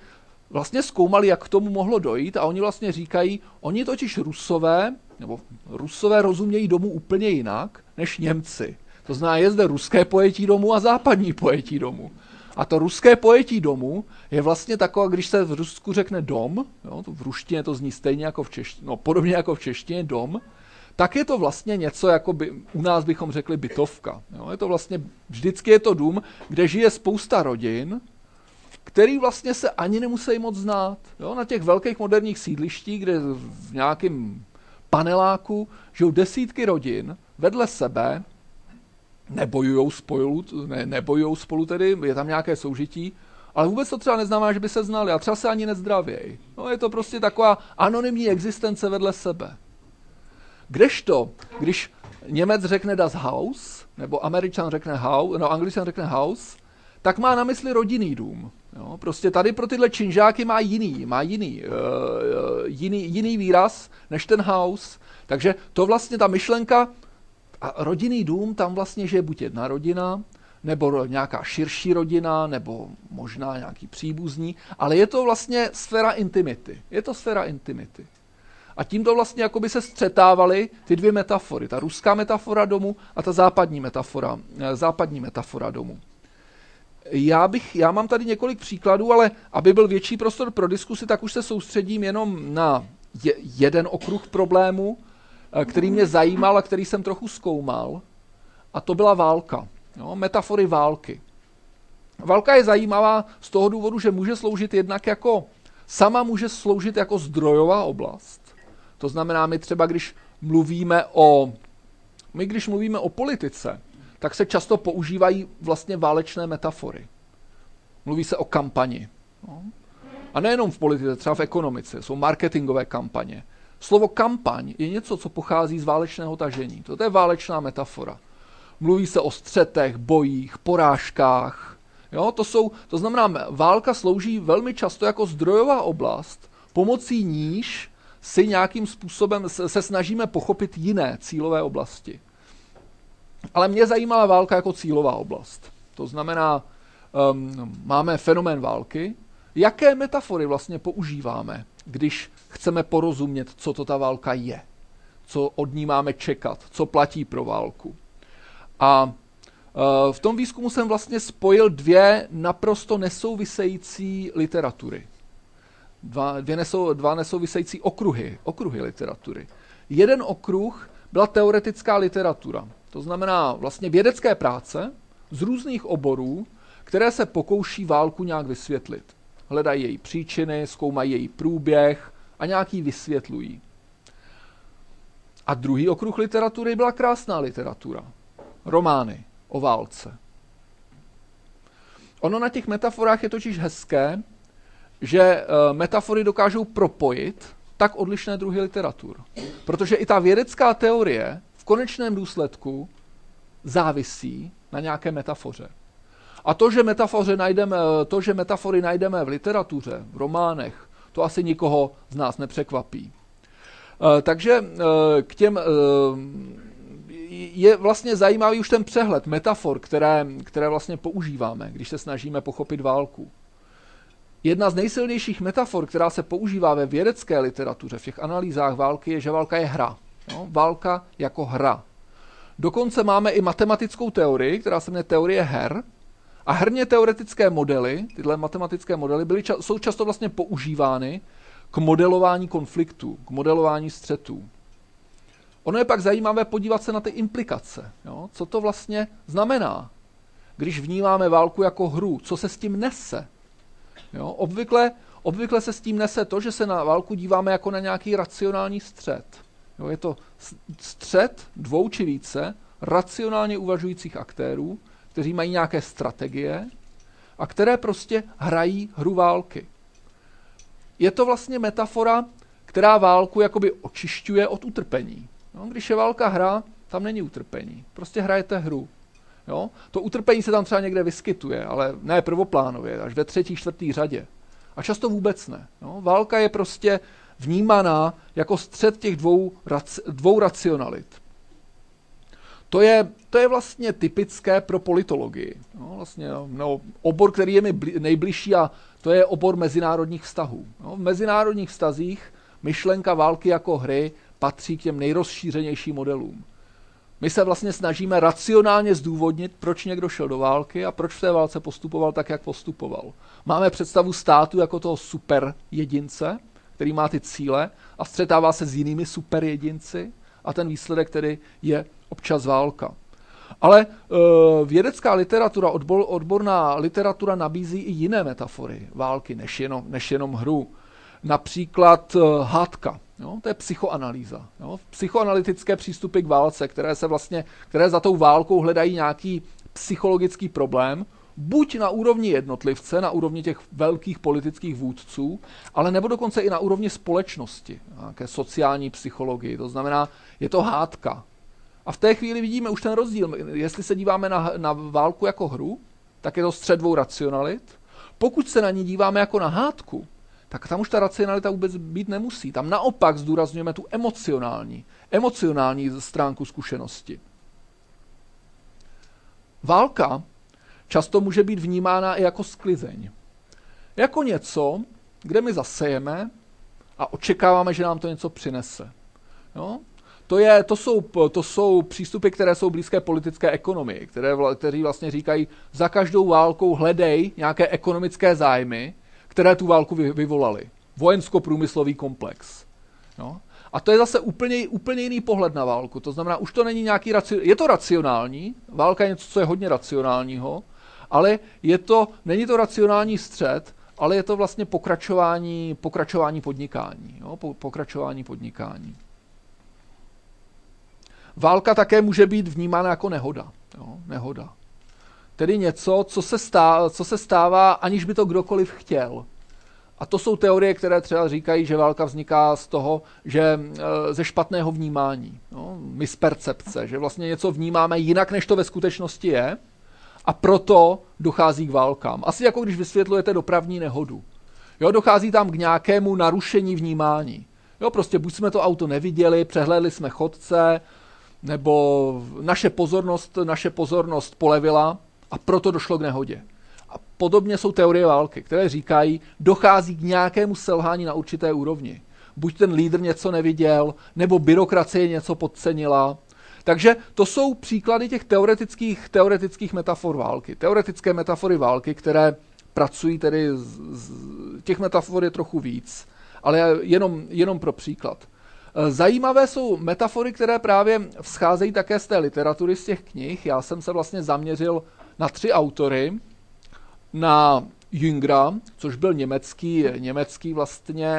vlastně zkoumali, jak k tomu mohlo dojít a oni vlastně říkají, oni totiž rusové, nebo rusové rozumějí domu úplně jinak než Němci. To znamená, je zde ruské pojetí domu a západní pojetí domu. A to ruské pojetí domu je vlastně takové, když se v Rusku řekne dom, jo, v ruštině to zní stejně jako v češtině, no podobně jako v češtině dom, tak je to vlastně něco, jako by, u nás bychom řekli bytovka. Jo. Je to vlastně, vždycky je to dům, kde žije spousta rodin, který vlastně se ani nemusí moc znát. Jo. Na těch velkých moderních sídlištích, kde v nějakém paneláku žijou desítky rodin vedle sebe, nebojujou spolu, ne, nebojujou spolu tedy, je tam nějaké soužití, ale vůbec to třeba neznamená, že by se znali a třeba se ani nezdravějí. No je to prostě taková anonymní existence vedle sebe. Kdežto, když Němec řekne das Haus, nebo Američan řekne house, no Angličan řekne house, tak má na mysli rodinný dům. Jo? Prostě tady pro tyhle činžáky má jiný, má jiný, uh, jiný, jiný výraz než ten house. Takže to vlastně ta myšlenka a rodinný dům, tam vlastně žije buď jedna rodina, nebo nějaká širší rodina, nebo možná nějaký příbuzní, ale je to vlastně sféra intimity. Je to sféra intimity. A tímto vlastně jako by se střetávaly ty dvě metafory. Ta ruská metafora domu a ta západní metafora, eh, západní metafora domu. Já, bych, já mám tady několik příkladů, ale aby byl větší prostor pro diskusi, tak už se soustředím jenom na je, jeden okruh problému, který mě zajímal a který jsem trochu zkoumal, a to byla válka. Jo, metafory války. Válka je zajímavá z toho důvodu, že může sloužit jednak jako, sama může sloužit jako zdrojová oblast. To znamená, my třeba, když mluvíme o, my když mluvíme o politice, tak se často používají vlastně válečné metafory. Mluví se o kampani. A nejenom v politice, třeba v ekonomice, jsou marketingové kampaně. Slovo kampaň je něco, co pochází z válečného tažení. To je válečná metafora. Mluví se o střetech, bojích, porážkách. Jo, to, jsou, to znamená, válka slouží velmi často jako zdrojová oblast, pomocí níž si nějakým způsobem se snažíme pochopit jiné cílové oblasti. Ale mě zajímala válka jako cílová oblast. To znamená, um, máme fenomén války. Jaké metafory vlastně používáme, když chceme porozumět, co to ta válka je? Co od ní máme čekat? Co platí pro válku? A uh, v tom výzkumu jsem vlastně spojil dvě naprosto nesouvisející literatury. Dva, dvě nesou, dva nesouvisející okruhy, okruhy literatury. Jeden okruh byla teoretická literatura. To znamená vlastně vědecké práce z různých oborů, které se pokouší válku nějak vysvětlit. Hledají její příčiny, zkoumají její průběh a nějaký vysvětlují. A druhý okruh literatury byla krásná literatura. Romány o válce. Ono na těch metaforách je totiž hezké, že eh, metafory dokážou propojit tak odlišné druhy literatur. Protože i ta vědecká teorie v konečném důsledku závisí na nějaké metafoře. A to, že, metafoře najdeme, to, že metafory najdeme v literatuře, v románech, to asi nikoho z nás nepřekvapí. Eh, takže eh, k těm je vlastně zajímavý už ten přehled metafor, které, které vlastně používáme, když se snažíme pochopit válku. Jedna z nejsilnějších metafor, která se používá ve vědecké literatuře, v těch analýzách války, je, že válka je hra. No, válka jako hra. Dokonce máme i matematickou teorii, která se jmenuje teorie her. A herně teoretické modely, tyhle matematické modely, byly, jsou často vlastně používány k modelování konfliktů, k modelování střetů. Ono je pak zajímavé podívat se na ty implikace. Jo? Co to vlastně znamená, když vnímáme válku jako hru? Co se s tím nese? Jo? Obvykle, obvykle se s tím nese to, že se na válku díváme jako na nějaký racionální střed. Jo? Je to střed dvou či více racionálně uvažujících aktérů, kteří mají nějaké strategie a které prostě hrají hru války. Je to vlastně metafora, která válku jakoby očišťuje od utrpení. No, když je válka hra, tam není utrpení. Prostě hrajete hru. Jo? To utrpení se tam třeba někde vyskytuje, ale ne prvoplánově, až ve třetí, čtvrtý řadě. A často vůbec ne. Jo? Válka je prostě vnímaná jako střed těch dvou, dvou racionalit. To je, to je vlastně typické pro politologii. No, vlastně, no, obor, který je mi nejbližší, a to je obor mezinárodních vztahů. No, v mezinárodních vztazích myšlenka války jako hry patří k těm nejrozšířenějším modelům. My se vlastně snažíme racionálně zdůvodnit, proč někdo šel do války a proč v té válce postupoval tak, jak postupoval. Máme představu státu jako toho super jedince, který má ty cíle a střetává se s jinými super jedinci a ten výsledek tedy je občas válka. Ale e, vědecká literatura, odbor, odborná literatura nabízí i jiné metafory války, než jenom, než jenom hru. Například e, hádka. Jo, to je psychoanalýza. Jo. Psychoanalytické přístupy k válce, které se vlastně, které za tou válkou hledají nějaký psychologický problém, buď na úrovni jednotlivce, na úrovni těch velkých politických vůdců, ale nebo dokonce i na úrovni společnosti, nějaké sociální psychologii. To znamená, je to hádka. A v té chvíli vidíme už ten rozdíl. Jestli se díváme na, na válku jako hru, tak je to střed dvou racionalit. Pokud se na ní díváme jako na hádku, tak tam už ta racionalita vůbec být nemusí. Tam naopak zdůrazňujeme tu emocionální, emocionální stránku zkušenosti. Válka často může být vnímána i jako sklizeň. Jako něco, kde my zasejeme a očekáváme, že nám to něco přinese. Jo? To, je, to, jsou, to jsou přístupy, které jsou blízké politické ekonomii, které, kteří vlastně říkají, za každou válkou hledej nějaké ekonomické zájmy, které tu válku vyvolaly. Vojensko-průmyslový komplex. Jo? A to je zase úplně, úplně jiný pohled na válku. To znamená, už to není nějaký raci... Je to racionální, válka je něco, co je hodně racionálního, ale je to, není to racionální střed, ale je to vlastně pokračování, pokračování podnikání. Jo? Pokračování podnikání. Válka také může být vnímána jako nehoda. Jo? Nehoda. Tedy něco, co se, stává, co se stává, aniž by to kdokoliv chtěl. A to jsou teorie, které třeba říkají, že válka vzniká z toho, že e, ze špatného vnímání, no, mispercepce, že vlastně něco vnímáme jinak, než to ve skutečnosti je a proto dochází k válkám. Asi jako když vysvětlujete dopravní nehodu. Jo, dochází tam k nějakému narušení vnímání. Jo, prostě buď jsme to auto neviděli, přehlédli jsme chodce, nebo naše pozornost, naše pozornost polevila a proto došlo k nehodě. A podobně jsou teorie války, které říkají, dochází k nějakému selhání na určité úrovni. Buď ten lídr něco neviděl, nebo byrokracie něco podcenila. Takže to jsou příklady těch teoretických, teoretických metafor války. Teoretické metafory války, které pracují tedy, z, z, těch metafor je trochu víc, ale jenom, jenom pro příklad. Zajímavé jsou metafory, které právě vzcházejí také z té literatury, z těch knih. Já jsem se vlastně zaměřil na tři autory, na Jüngra, což byl německý, německý vlastně,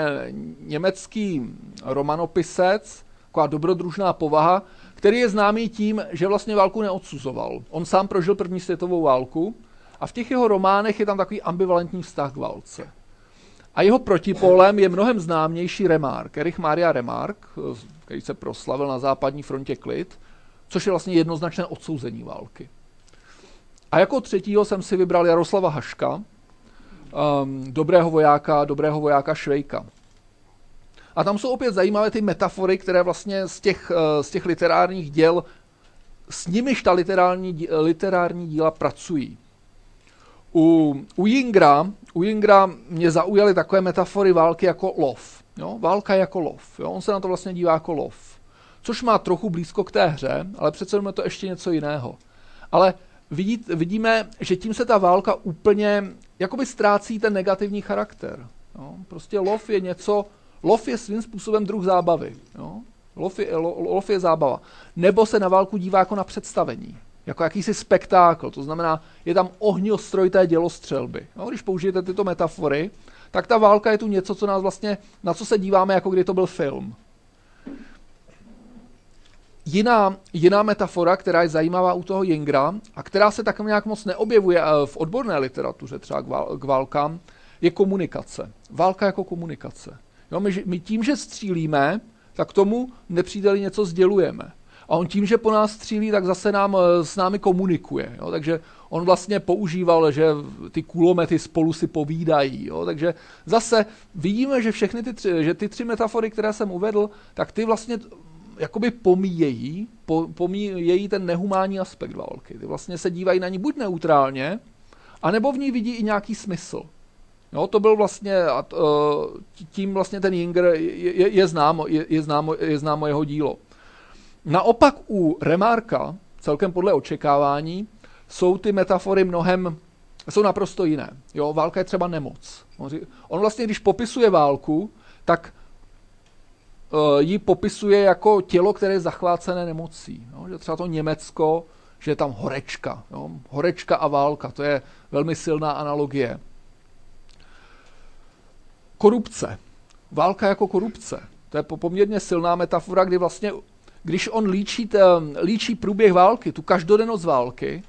německý romanopisec, taková dobrodružná povaha, který je známý tím, že vlastně válku neodsuzoval. On sám prožil první světovou válku a v těch jeho románech je tam takový ambivalentní vztah k válce. A jeho protipolem je mnohem známější Remark, Erich Maria Remark, který se proslavil na západní frontě klid, což je vlastně jednoznačné odsouzení války. A jako třetího jsem si vybral Jaroslava Haška, um, dobrého vojáka, dobrého vojáka Švejka. A tam jsou opět zajímavé ty metafory, které vlastně z těch, uh, z těch literárních děl, s nimiž ta literární, literární díla pracují. U, u, Jingra, u Jingra mě zaujaly takové metafory války jako lov. Jo? Válka jako lov. Jo? On se na to vlastně dívá jako lov. Což má trochu blízko k té hře, ale přece je to ještě něco jiného. Ale vidí, vidíme, že tím se ta válka úplně jakoby ztrácí ten negativní charakter. Jo? Prostě lov je něco, lov je svým způsobem druh zábavy. Jo? Lov, je, lo, lov je zábava. Nebo se na válku dívá jako na představení jako jakýsi spektákl. To znamená, je tam ohniostroj té dělostřelby. No, když použijete tyto metafory, tak ta válka je tu něco, co nás vlastně, na co se díváme, jako kdy to byl film. Jiná, jiná metafora, která je zajímavá u toho Jingra a která se tak nějak moc neobjevuje eh, v odborné literatuře třeba k válkám, je komunikace. Válka jako komunikace. Jo, my, my tím, že střílíme, tak tomu nepříteli něco sdělujeme. A on tím, že po nás střílí, tak zase nám, eh, s námi komunikuje. Jo? Takže on vlastně používal, že ty kulomety spolu si povídají. Jo? Takže zase vidíme, že všechny ty tři, že ty tři metafory, které jsem uvedl, tak ty vlastně jakoby pomíjejí, po, pomíjejí ten nehumánní aspekt války. Ty vlastně se dívají na ní buď neutrálně, anebo v ní vidí i nějaký smysl. Jo, to byl vlastně, a eh, tím vlastně ten Jinger je, je, je, známo, je, je, známo, je známo jeho dílo. Naopak u Remarka, celkem podle očekávání, jsou ty metafory mnohem, jsou naprosto jiné. Jo, válka je třeba nemoc. On vlastně, když popisuje válku, tak uh, ji popisuje jako tělo, které je zachvácené nemocí. Jo, že třeba to Německo, že je tam horečka. Jo, horečka a válka, to je velmi silná analogie. Korupce. Válka jako korupce. To je poměrně silná metafora, kdy vlastně když on líčí, líčí průběh války, tu každodennost války,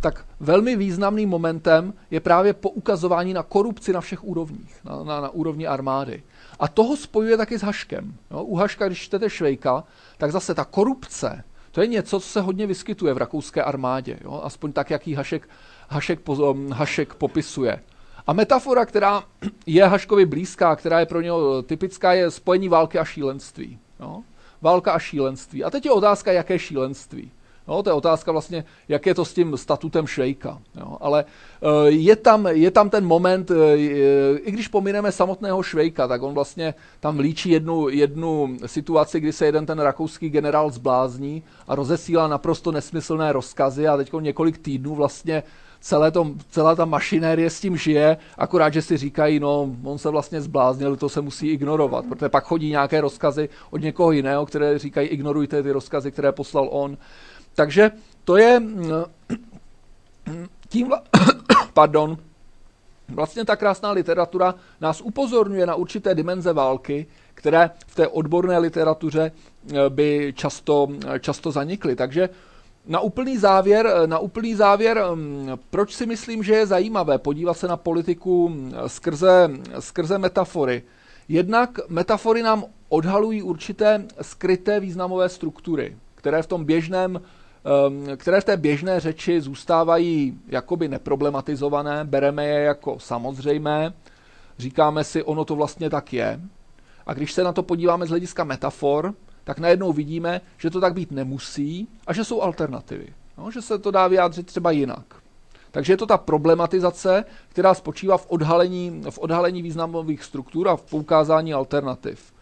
tak velmi významným momentem je právě poukazování na korupci na všech úrovních, na, na, na úrovni armády. A toho spojuje taky s Haškem. Jo? U Haška, když čtete Švejka, tak zase ta korupce, to je něco, co se hodně vyskytuje v rakouské armádě, jo? aspoň tak, jak ji Hašek, Hašek, Hašek popisuje. A metafora, která je Haškovi blízká, která je pro něho typická, je spojení války a šílenství. Jo? válka a šílenství. A teď je otázka, jaké šílenství. No, to je otázka vlastně, jak je to s tím statutem Švejka. Jo. Ale eh, je tam, je tam ten moment, eh, i když pomineme samotného Švejka, tak on vlastně tam líčí jednu, jednu situaci, kdy se jeden ten rakouský generál zblázní a rozesílá naprosto nesmyslné rozkazy a teď několik týdnů vlastně celé to, celá ta mašinérie s tím žije, akorát, že si říkají, no, on se vlastně zbláznil, to se musí ignorovat, protože pak chodí nějaké rozkazy od někoho jiného, které říkají, ignorujte ty rozkazy, které poslal on. Takže to je mm, tím, pardon, vlastně ta krásná literatura nás upozorňuje na určité dimenze války, které v té odborné literatuře eh, by často, často zanikly. Takže na úplný závěr, na úplný závěr, mm, proč si myslím, že je zajímavé podívat se na politiku mm, skrze, skrze metafory. Jednak metafory nám odhalují určité skryté významové struktury, které v tom běžném mm, které v té běžné řeči zůstávají jakoby neproblematizované, bereme je jako samozřejmé, říkáme si, ono to vlastně tak je. A když se na to podíváme z hlediska metafor, tak najednou vidíme, že to tak být nemusí a že jsou alternativy. No, že se to dá vyjádřit třeba jinak. Takže je to ta problematizace, která spočívá v odhalení, v odhalení významových struktur a v poukázání alternativ.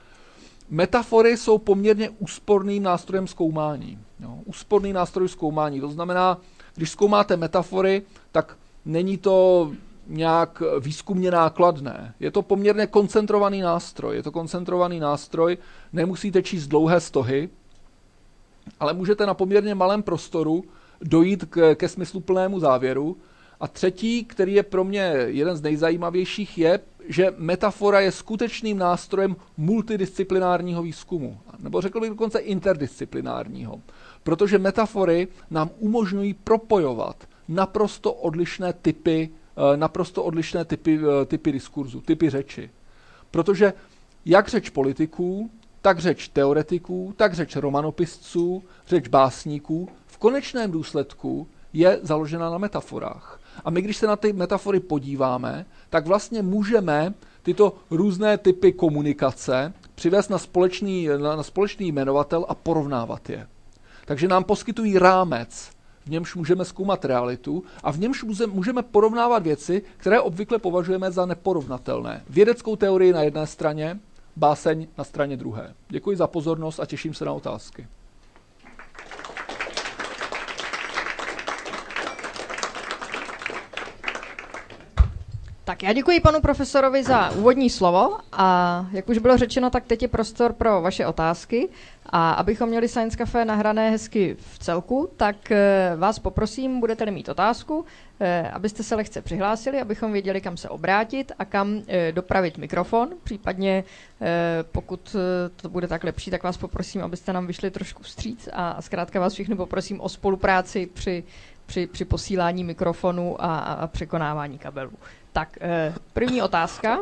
Metafory jsou poměrně úsporným nástrojem zkoumání. Jo, úsporný nástroj zkoumání. To znamená, když zkoumáte metafory, tak není to nějak výzkumně nákladné. Je to poměrně koncentrovaný nástroj. Je to koncentrovaný nástroj, nemusíte číst dlouhé stohy, ale můžete na poměrně malém prostoru dojít k, ke smysluplnému závěru. A třetí, který je pro mě jeden z nejzajímavějších, je, že metafora je skutečným nástrojem multidisciplinárního výzkumu, nebo řekl bych dokonce interdisciplinárního, protože metafory nám umožňují propojovat naprosto odlišné typy naprosto odlišné typy, eh, typy diskurzu, typy řeči. Protože jak řeč politiků, tak řeč teoretiků, tak řeč romanopisců, řeč básníků v konečném důsledku je založena na metaforách. A my, když se na ty metafory podíváme, tak vlastně můžeme tyto různé typy komunikace přivést na společný, na, na společný jmenovatel a porovnávat je. Takže nám poskytují rámec v němž můžeme zkoumat realitu a v němž můžeme porovnávat věci, které obvykle považujeme za neporovnatelné. Vědeckou teorii na jedné straně, báseň na straně druhé. Děkuji za pozornost a těším se na otázky. Tak já děkuji panu profesorovi za úvodní slovo a jak už bylo řečeno, tak teď je prostor pro vaše otázky. A abychom měli Science Café nahrané hezky v celku, tak eh, vás poprosím, budete-li mít otázku, eh, abyste se lehce přihlásili, abychom věděli, kam se obrátit a kam eh, dopravit mikrofon. Případně, pokud to bude tak lepší, tak vás poprosím, abyste nám vyšli trošku vstříc a zkrátka vás všechny poprosím o spolupráci při, při, při posílání mikrofonu a, a překonávání kabelů. Tak, první otázka.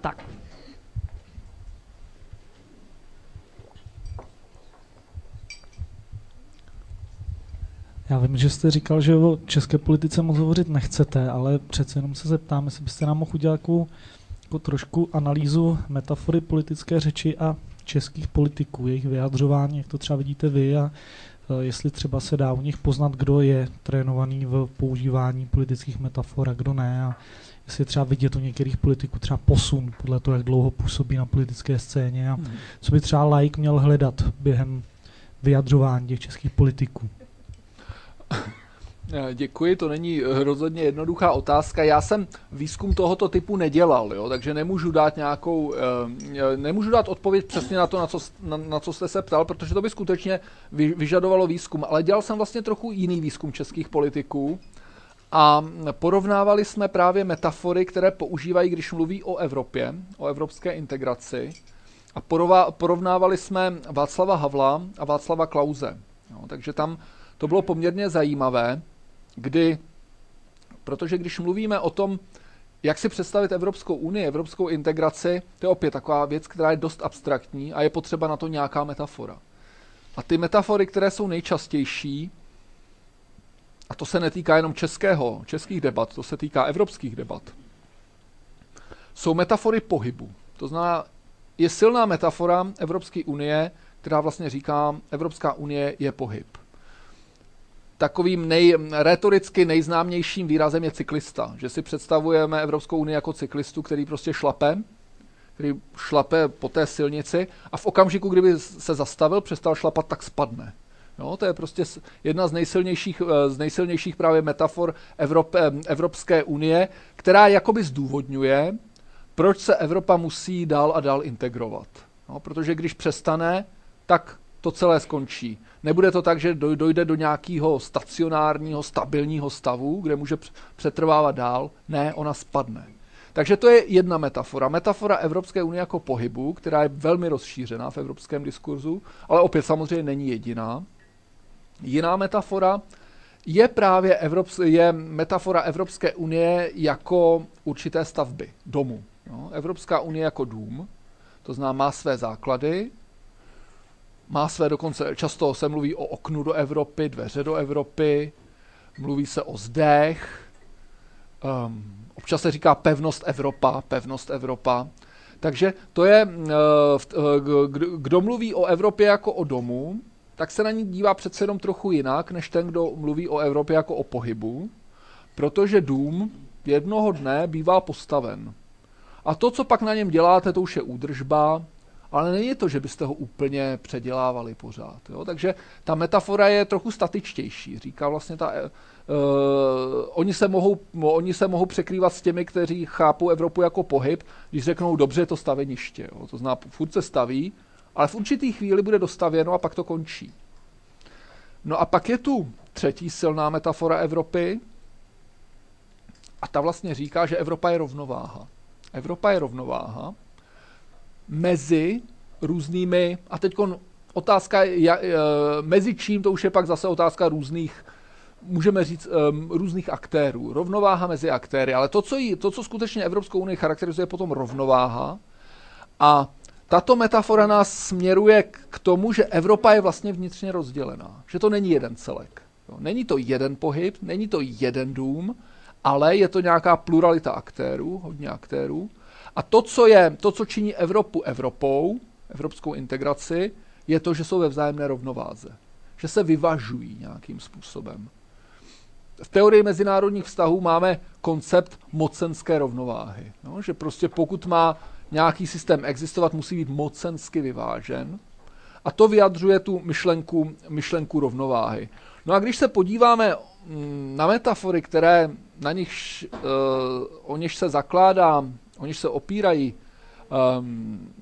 Tak. Já vím, že jste říkal, že o české politice moc hovořit nechcete, ale přece jenom se zeptám, jestli byste nám mohl udělat jako, jako trošku analýzu metafory politické řeči a českých politiků, jejich vyjadřování, jak to třeba vidíte vy a jestli třeba se dá u nich poznat, kdo je trénovaný v používání politických metafor a kdo ne a jestli je třeba vidět u některých politiků třeba posun podle toho, jak dlouho působí na politické scéně a hmm. co by třeba like měl hledat během vyjadřování těch českých politiků. Děkuji, to není rozhodně jednoduchá otázka. Já jsem výzkum tohoto typu nedělal, jo, takže nemůžu dát nějakou, eh, nemůžu dát odpověď přesně na to, na co, na, na co jste se ptal, protože to by skutečně vyžadovalo výzkum. Ale dělal jsem vlastně trochu jiný výzkum českých politiků a porovnávali jsme právě metafory, které používají, když mluví o Evropě, o evropské integraci. A porovnávali jsme Václava Havla a Václava Klauze. No, takže tam to bylo poměrně zajímavé, kdy, protože když mluvíme o tom, jak si představit Evropskou unii, evropskou integraci, to je opět taková věc, která je dost abstraktní a je potřeba na to nějaká metafora. A ty metafory, které jsou nejčastější, a to se netýká jenom českého, českých debat, to se týká evropských debat, jsou metafory pohybu. To znamená, je silná metafora Evropské unie, která vlastně říká, Evropská unie je pohyb. Takovým nej, retoricky nejznámějším výrazem je cyklista, že si představujeme Evropskou unii jako cyklistu, který prostě šlape, který šlape po té silnici a v okamžiku, kdyby se zastavil, přestal šlapat, tak spadne. No, to je prostě jedna z nejsilnějších, eh, z nejsilnějších právě metafor Evrop, eh, Evropské unie, která jakoby zdůvodňuje, proč se Evropa musí dál a dál integrovat. No, protože když přestane, tak to celé skončí. Nebude to tak, že dojde do nějakého stacionárního, stabilního stavu, kde může přetrvávat dál. Ne, ona spadne. Takže to je jedna metafora. Metafora Evropské unie jako pohybu, která je velmi rozšířená v evropském diskurzu, ale opět samozřejmě není jediná. Jiná metafora je právě Evrops- je metafora Evropské unie jako určité stavby, domu. No, Evropská unie jako dům, to znamená má své základy, má své dokonce, často se mluví o oknu do Evropy, dveře do Evropy, mluví se o zdech, um, občas se říká pevnost Evropa, pevnost Evropa. Takže to je, uh, kdo mluví o Evropě jako o domu, tak se na ní dívá přece jenom trochu jinak, než ten, kdo mluví o Evropě jako o pohybu, protože dům jednoho dne bývá postaven. A to, co pak na něm děláte, to už je údržba, ale není to, že byste ho úplně předělávali pořád. Jo? Takže ta metafora je trochu statičtější. Říká vlastně ta... Uh, oni, se mohou, oni se mohou překrývat s těmi, kteří chápou Evropu jako pohyb, když řeknou, dobře, to staveniště. Jo? To znamená, furt se staví, ale v určitý chvíli bude dostavěno a pak to končí. No a pak je tu třetí silná metafora Evropy a ta vlastně říká, že Evropa je rovnováha. Evropa je rovnováha mezi různými, a teď otázka, je, mezi čím, to už je pak zase otázka různých, můžeme říct, um, různých aktérů. Rovnováha mezi aktéry, ale to co, jí, to, co skutečně Evropskou unii charakterizuje, je potom rovnováha. A tato metafora nás směruje k tomu, že Evropa je vlastně vnitřně rozdělená. Že to není jeden celek. Není to jeden pohyb, není to jeden dům, ale je to nějaká pluralita aktérů, hodně aktérů. A to, co je, to, co činí Evropu Evropou, evropskou integraci, je to, že jsou ve vzájemné rovnováze. Že se vyvažují nějakým způsobem. V teorii mezinárodních vztahů máme koncept mocenské rovnováhy. No, že prostě pokud má nějaký systém existovat, musí být mocensky vyvážen. A to vyjadřuje tu myšlenku, myšlenku rovnováhy. No a když se podíváme mm, na metafory, které na nich, uh, o něž se zakládá, o něž se opírají um,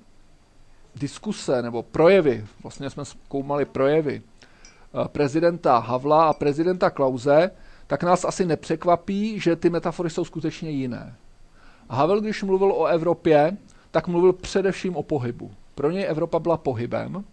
diskuse nebo projevy, vlastně jsme zkoumali projevy uh, prezidenta Havla a prezidenta Klauze, tak nás asi nepřekvapí, že ty metafory jsou skutečně jiné. Havel, když mluvil o Evropě, tak mluvil především o pohybu. Pro něj Evropa byla pohybem.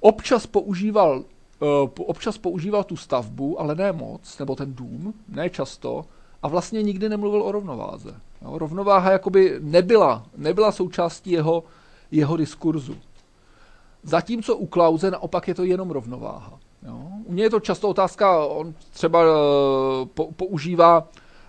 Občas používal, uh, občas používal tu stavbu, ale ne moc, nebo ten dům, ne často, a vlastně nikdy nemluvil o rovnováze. Jo, rovnováha jakoby nebyla, nebyla součástí jeho, jeho diskurzu. Zatímco u Klauze naopak je to jenom rovnováha. Jo. U něj je to často otázka, on třeba uh, po, používá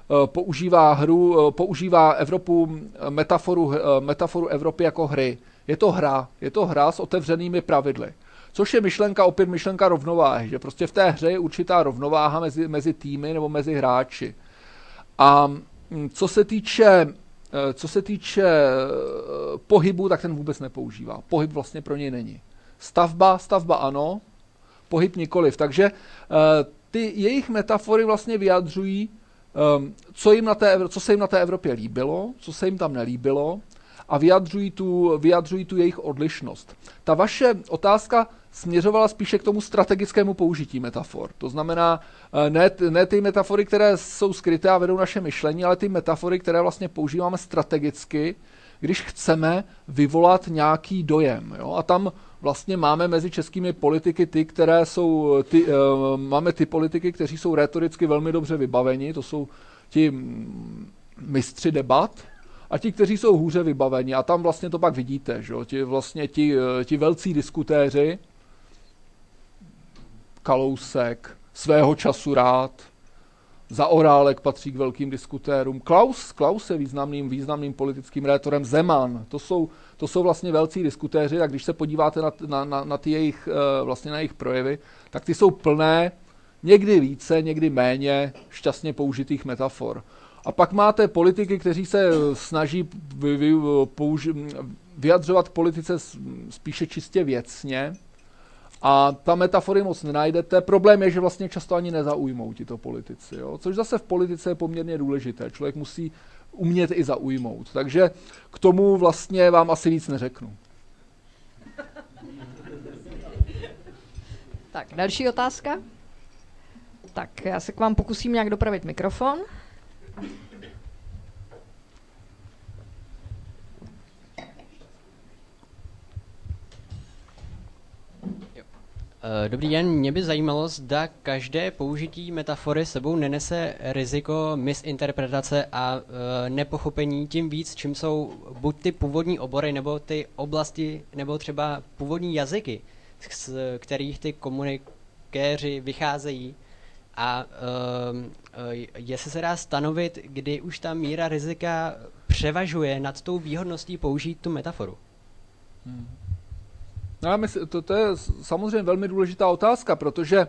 Eh, používá hru, eh, používá Evropu, eh, metaforu, metaforu Evropy jako hry. Je to hra, je to hra s otevřenými pravidly. Což je myšlenka, opět myšlenka rovnováhy, že prostě v té hře je určitá rovnováha mezi, mezi týmy nebo mezi hráči. A hm, co se týče co se týče pohybu, tak ten vůbec nepoužívá. Pohyb vlastně pro něj není. Stavba, stavba ano, pohyb nikoliv. Takže ty jejich metafory vlastně vyjadřují co, jim na té, co se jim na té Evropě líbilo, co se jim tam nelíbilo a vyjadřují tu, vyjadřují tu jejich odlišnost. Ta vaše otázka směřovala spíše k tomu strategickému použití metafor. To znamená, eh, ne, ne ty metafory, které jsou skryté a vedou naše myšlení, ale ty metafory, které vlastně používáme strategicky, když chceme vyvolat nějaký dojem. Jo? A tam vlastně máme mezi českými politiky ty, které jsou, ty, uh, máme ty politiky, kteří jsou retoricky velmi dobře vybaveni, to jsou ti mm, mistři debat, a ti, kteří jsou hůře vybaveni. A tam vlastně to pak vidíte, že? Ti, vlastně ti, eh, ti velcí diskutéři, Kalousek, svého času rád, Zaorálek patří k velkým diskutérům. Klaus, Klaus je významným, významným politickým rétorem. Zeman, to jsou, to jsou vlastně velcí diskutéři a když se podíváte na, na, na, na ty jejich, eh, vlastně na jejich projevy, tak ty jsou plné někdy více, někdy méně šťastně použitých metafor. A pak máte politiky, kteří se snaží vy, vy, použi, vyjadřovat politice spíše čistě věcně, a ta metafory moc nenajdete. Problém je, že vlastně často ani nezaujmou tito politici, jo? což zase v politice je poměrně důležité. Člověk musí umět i zaujmout. Takže k tomu vlastně vám asi víc neřeknu. Tak, další otázka. Tak, já se k vám pokusím nějak dopravit mikrofon. Eh, dobrý den, mě by zajímalo, zda každé použití metafory sebou nenese riziko misinterpretace a e, nepochopení, tím víc, čím jsou buď ty původní obory, nebo ty oblasti, nebo třeba původní jazyky, z kterých ty komunikéři vycházejí a e, jestli se dá stanovit, kdy už ta míra rizika převažuje nad tou výhodností použít tu metaforu. Hmm. No, myslím, to, to je samozřejmě velmi důležitá otázka, protože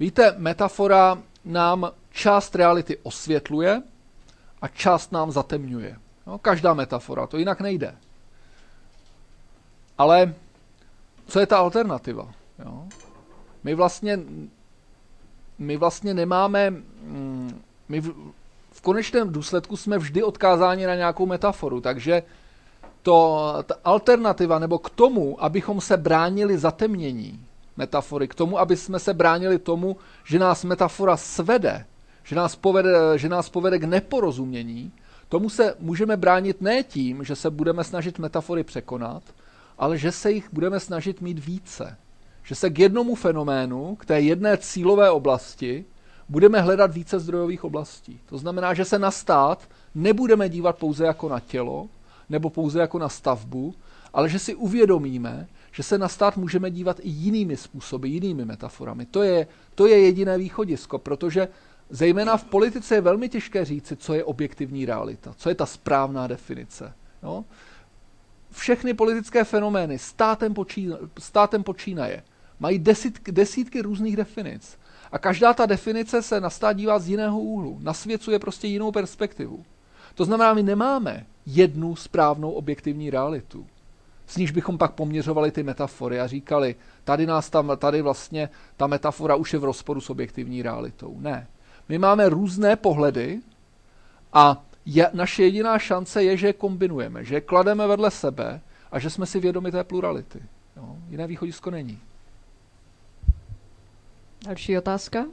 víte, metafora nám část reality osvětluje a část nám zatemňuje. No, každá metafora, to jinak nejde. Ale co je ta alternativa? Jo? My vlastně my vlastně nemáme, mm, my v, v konečném důsledku jsme vždy odkázáni na nějakou metaforu, takže to, ta alternativa, nebo k tomu, abychom se bránili zatemnění metafory, k tomu, aby jsme se bránili tomu, že nás metafora svede, že nás povede, že nás povede k neporozumění, tomu se můžeme bránit ne tím, že se budeme snažit metafory překonat, ale že se jich budeme snažit mít více. Že se k jednomu fenoménu, k té jedné cílové oblasti, budeme hledat více zdrojových oblastí. To znamená, že se na stát nebudeme dívat pouze jako na tělo, nebo pouze jako na stavbu, ale že si uvědomíme, že se na stát můžeme dívat i jinými způsoby, jinými metaforami. To je, to je jediné východisko, protože zejména v politice je velmi těžké říci, co je objektivní realita, co je ta správná definice. Jo? Všechny politické fenomény státem, počína, státem počínaje mají desítky, desítky různých definic. A každá ta definice se na stát dívá z jiného úhlu. Nasvěcuje prostě jinou perspektivu. To znamená, my nemáme jednu správnou objektivní realitu. S níž bychom pak poměřovali ty metafory a říkali, tady, nás tam, tady vlastně ta metafora už je v rozporu s objektivní realitou. Ne. My máme různé pohledy a je, naše jediná šance je, že je kombinujeme, že je klademe vedle sebe a že jsme si vědomi té plurality. Jo? Jiné východisko není. Další otázka?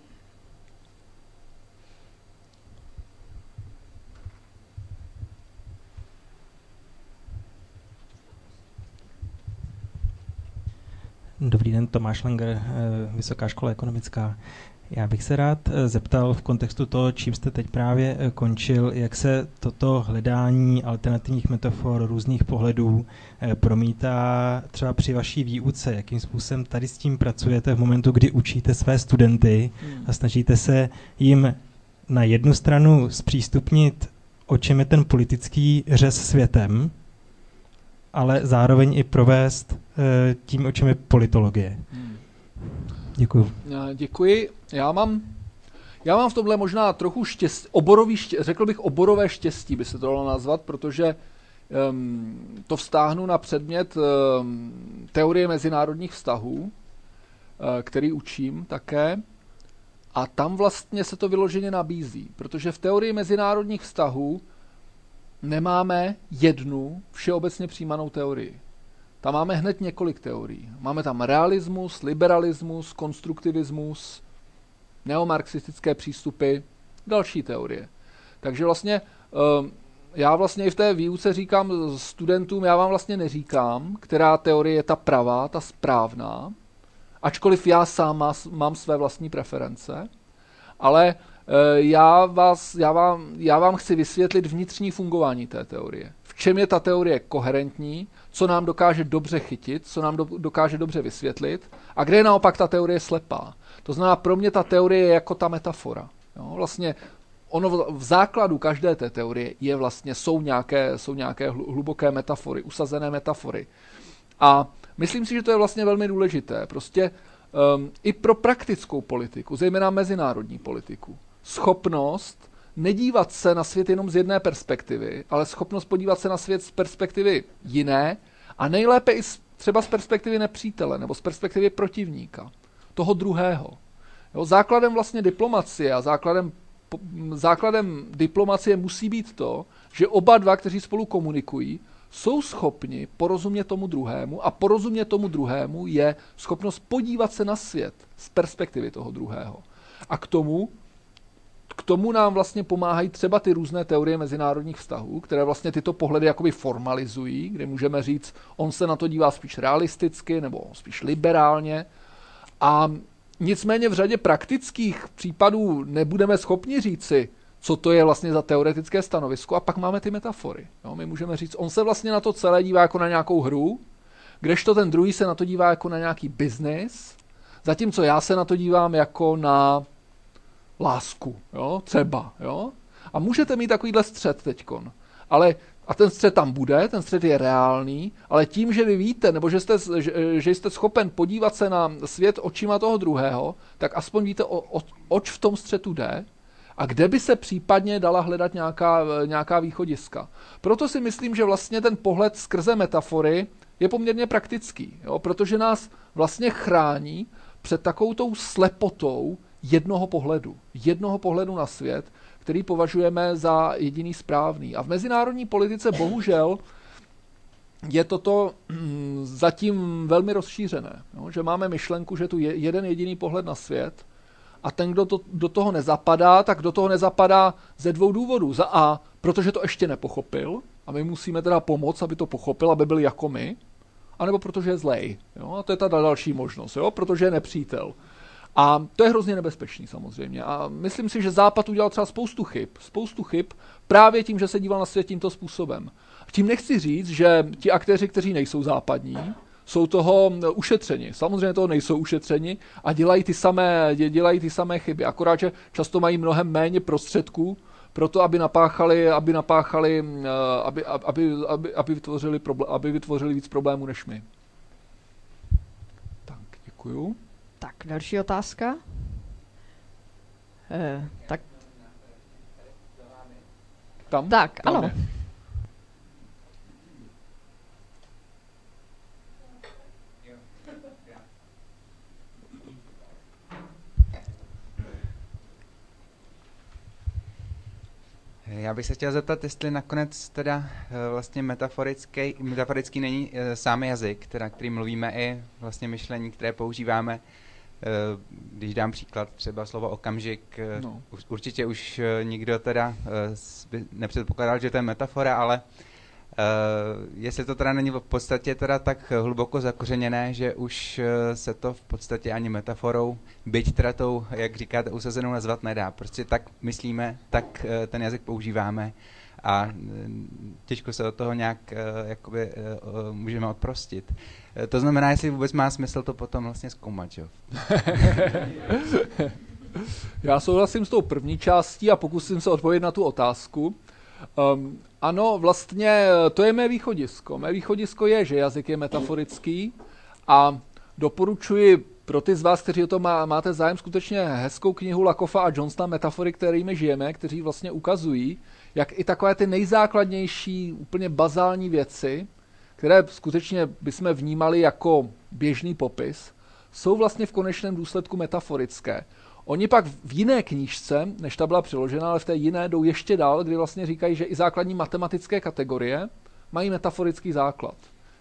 Dobrý den, Tomáš Langer, eh, Vysoká škola ekonomická. Já bych se rád eh, zeptal v kontextu toho, čím jste teď právě eh, končil, jak se toto hledání alternativních metafor, různých pohledů promítá třeba při vaší výuce, jakým způsobem tady s tím pracujete v momentu, kdy učíte své studenty a snažíte se jim na jednu stranu zpřístupnit, o čem je ten politický řez světem, ale zároveň i provést eh, tím, o čem je politologie. Hmm. Děkuji. Děkuji. Já mám, já mám v tomhle možná trochu štěstí, oborový štěstí, řekl bych oborové štěstí, by se to dalo nazvat, protože um, to vztáhnu na předmět um, teorie mezinárodních vztahů, uh, který učím také. A tam vlastně se to vyloženě nabízí, protože v teorii mezinárodních vztahů nemáme jednu všeobecně přijímanou teorii. Tam máme hned několik teorií. Máme tam realismus, liberalismus, konstruktivismus, neomarxistické přístupy, další teorie. Takže vlastně ehm, já vlastně i v té výuce říkám studentům, já vám vlastně neříkám, která teorie je ta pravá, ta správná, ačkoliv já sám mám své vlastní preference, ale Eh, já, vás, já, vám, já vám chci vysvětlit vnitřní fungování té teorie. V čem je ta teorie koherentní, co nám dokáže dobře chytit, co nám do, dokáže dobře vysvětlit a kde je naopak ta teorie slepá. To znamená, pro mě ta teorie je jako ta metafora. Jo? Vlastně ono v, v základu každé té teorie je vlastně, jsou nějaké, jsou nějaké hluboké metafory, usazené metafory. A myslím si, že to je vlastně velmi důležité. Prostě um, i pro praktickou politiku, zejména mezinárodní politiku schopnost nedívat se na svět jenom z jedné perspektivy, ale schopnost podívat se na svět z perspektivy jiné a nejlépe i z, třeba z perspektivy nepřítele nebo z perspektivy protivníka, toho druhého. Jo, základem vlastně diplomacie a základem, základem diplomacie musí být to, že oba dva, kteří spolu komunikují, jsou schopni porozumět tomu druhému a porozumět tomu druhému je schopnost podívat se na svět z perspektivy toho druhého. A k tomu k tomu nám vlastně pomáhají třeba ty různé teorie mezinárodních vztahů, které vlastně tyto pohledy jakoby formalizují, kde můžeme říct, on se na to dívá spíš realisticky nebo spíš liberálně. A nicméně v řadě praktických případů nebudeme schopni říci, co to je vlastně za teoretické stanovisko a pak máme ty metafory. Jo, my můžeme říct, on se vlastně na to celé dívá jako na nějakou hru, kdežto ten druhý se na to dívá jako na nějaký biznis, zatímco já se na to dívám jako na lásku, jo, třeba, jo. A můžete mít takovýhle střed teďkon. Ale a ten střed tam bude, ten střed je reálný, ale tím, že vy víte, nebo že jste, že, že jste schopen podívat se na svět očima toho druhého, tak aspoň víte, o, o, oč v tom střetu jde a kde by se případně dala hledat nějaká, nějaká východiska. Proto si myslím, že vlastně ten pohled skrze metafory je poměrně praktický, jo, protože nás vlastně chrání před takovou tou slepotou jednoho pohledu. Jednoho pohledu na svět, který považujeme za jediný správný. A v mezinárodní politice bohužel je toto mm, zatím velmi rozšířené. Jo? Že máme myšlenku, že tu je jeden jediný pohled na svět a ten, kdo to, do toho nezapadá, tak do toho nezapadá ze dvou důvodů. Za A, protože to ještě nepochopil a my musíme teda pomoct, aby to pochopil, aby byl jako my, anebo protože je zlej. Jo? A to je ta další možnost, jo? protože je nepřítel. A to je hrozně nebezpečný samozřejmě. A myslím si, že Západ udělal třeba spoustu chyb. Spoustu chyb právě tím, že se díval na svět tímto způsobem. Tím nechci říct, že ti aktéři, kteří nejsou západní, jsou toho ušetřeni. Samozřejmě toho nejsou ušetřeni a dělají ty samé, dělají ty samé chyby. Akorát, že často mají mnohem méně prostředků pro to, aby napáchali, aby, napáchali, eh, aby, aby, aby, aby, vytvořili, problém, aby vytvořili víc problémů než my. Tak, děkuju. Tak, další otázka. Eh, tak. Tam? Tak, Tam ano. Je. Já bych se chtěl zeptat, jestli nakonec teda eh, vlastně metaforický, metaforický není eh, sám jazyk, teda, který mluvíme i vlastně myšlení, které používáme. Eh, když dám příklad, třeba slovo okamžik, no. určitě už nikdo teda nepředpokládal, že to je metafora, ale jestli to teda není v podstatě teda tak hluboko zakořeněné, že už se to v podstatě ani metaforou, byť teda tou, jak říkáte, usazenou nazvat nedá. Prostě tak myslíme, tak ten jazyk používáme a těžko se od toho nějak jakoby, můžeme odprostit. To znamená, jestli vůbec má smysl to potom vlastně zkoumat, jo? Já souhlasím s tou první částí a pokusím se odpovědět na tu otázku. Um, ano, vlastně to je mé východisko. Mé východisko je, že jazyk je metaforický a doporučuji pro ty z vás, kteří o to má, máte zájem, skutečně hezkou knihu Lakofa a Johnsona Metafory, kterými žijeme, kteří vlastně ukazují, jak i takové ty nejzákladnější, úplně bazální věci, které skutečně bychom vnímali jako běžný popis, jsou vlastně v konečném důsledku metaforické. Oni pak v jiné knížce, než ta byla přiložena, ale v té jiné jdou ještě dál, kdy vlastně říkají, že i základní matematické kategorie mají metaforický základ.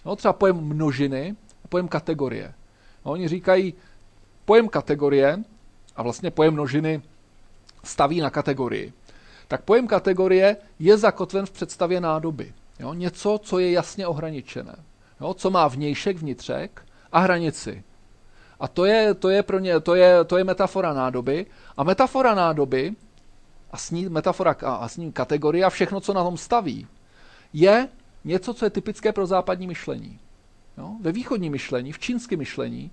No, třeba pojem množiny a pojem kategorie. No, oni říkají, pojem kategorie a vlastně pojem množiny staví na kategorii. Tak pojem kategorie je zakotven v představě nádoby. Jo? Něco, co je jasně ohraničené. Jo? Co má vnějšek, vnitřek a hranici. A to je, to je pro ně, to je, to je metafora nádoby. A metafora nádoby a s ní metafora a s ní kategorie a všechno, co na tom staví, je něco, co je typické pro západní myšlení. Jo? Ve východním myšlení, v čínském myšlení,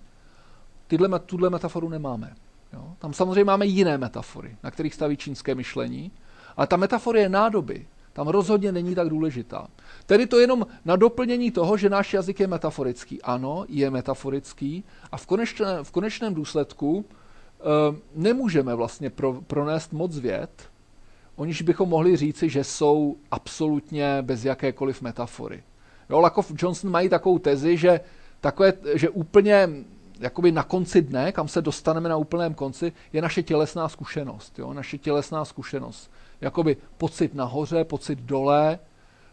tyhle, tuhle metaforu nemáme. Jo? Tam samozřejmě máme jiné metafory, na kterých staví čínské myšlení, ale ta metafora je nádoby tam rozhodně není tak důležitá. Tedy to jenom na doplnění toho, že náš jazyk je metaforický. Ano, je metaforický a v, konečné, v konečném důsledku e, nemůžeme vlastně pro, pronést moc věd, oniž bychom mohli říci, že jsou absolutně bez jakékoliv metafory. Jo, Lakoff Johnson mají takovou tezi, že, takové, že úplně jakoby na konci dne, kam se dostaneme na úplném konci, je naše tělesná zkušenost. Jo? Naše tělesná zkušenost jakoby pocit nahoře, pocit dole,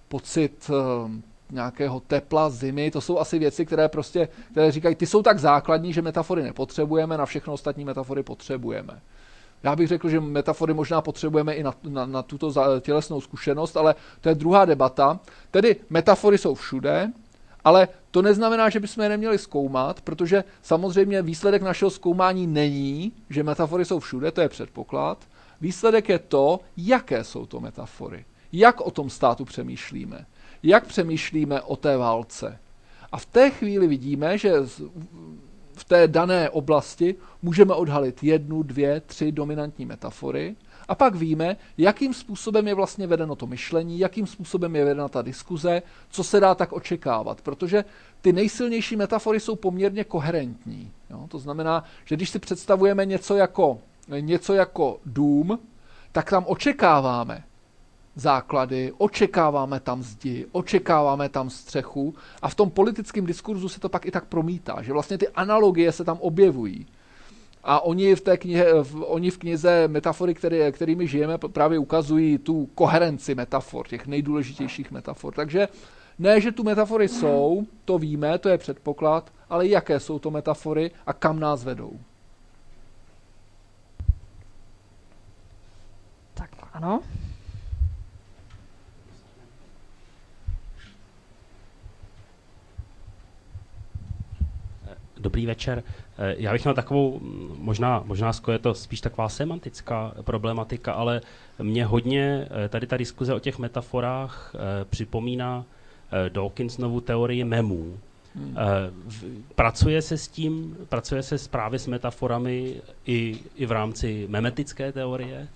pocit uh, nějakého tepla, zimy, to jsou asi věci, které prostě, které říkají, ty jsou tak základní, že metafory nepotřebujeme, na všechno ostatní metafory potřebujeme. Já bych řekl, že metafory možná potřebujeme i na, na, na tuto tělesnou zkušenost, ale to je druhá debata. Tedy metafory jsou všude Ale to neznamená, že bychom je neměli zkoumat, protože samozřejmě výsledek našeho zkoumání není, že metafory jsou všude, to je předpoklad. Výsledek je to, jaké jsou to metafory. Jak o tom státu přemýšlíme. Jak přemýšlíme o té válce. A v té chvíli vidíme, že v té dané oblasti můžeme odhalit jednu, dvě, tři dominantní metafory a pak víme, jakým způsobem je vlastně vedeno to myšlení, jakým způsobem je vedena ta diskuze, co se dá tak očekávat, protože ty nejsilnější metafory jsou poměrně koherentní. Jo? To znamená, že když si představujeme něco jako, něco jako dům, tak tam očekáváme základy, očekáváme tam zdi, očekáváme tam střechu a v tom politickém diskurzu se to pak i tak promítá, že vlastně ty analogie se tam objevují. A oni v, té knihe, v, oni v knize metafory, které, kterými žijeme, právě ukazují tu koherenci metafor, těch nejdůležitějších metafor. Takže ne, že tu metafory jsou, to víme, to je předpoklad, ale jaké jsou to metafory a kam nás vedou. Tak ano. Dobrý večer. Eh, já bych měl takovou, mm, možná, možná je to spíš taková semantická problematika, ale mě hodně eh, tady ta diskuze o těch metaforách eh, připomíná Dawkinsovu teorii memů. Hmm. Pracuje se s tím, pracuje se právě s metaforami i, i v rámci memetické teorie?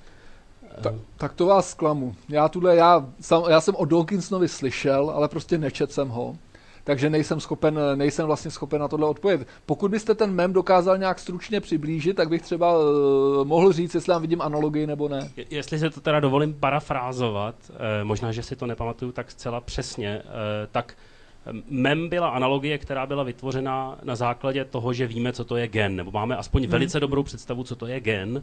Ta, tak to vás zklamu. Já, tuhle, já, sam, já jsem o Dawkinsovi slyšel, ale prostě nečet jsem ho takže nejsem schopen, nejsem vlastně schopen na tohle odpovědět. Pokud byste ten mem dokázal nějak stručně přiblížit, tak bych třeba uh, mohl říct, jestli tam vidím analogii nebo ne. Je, jestli se to teda dovolím parafrázovat, eh, možná, že si to nepamatuju tak zcela přesně, eh, tak MEM byla analogie, která byla vytvořena na základě toho, že víme, co to je gen, nebo máme aspoň hmm. velice dobrou představu, co to je gen.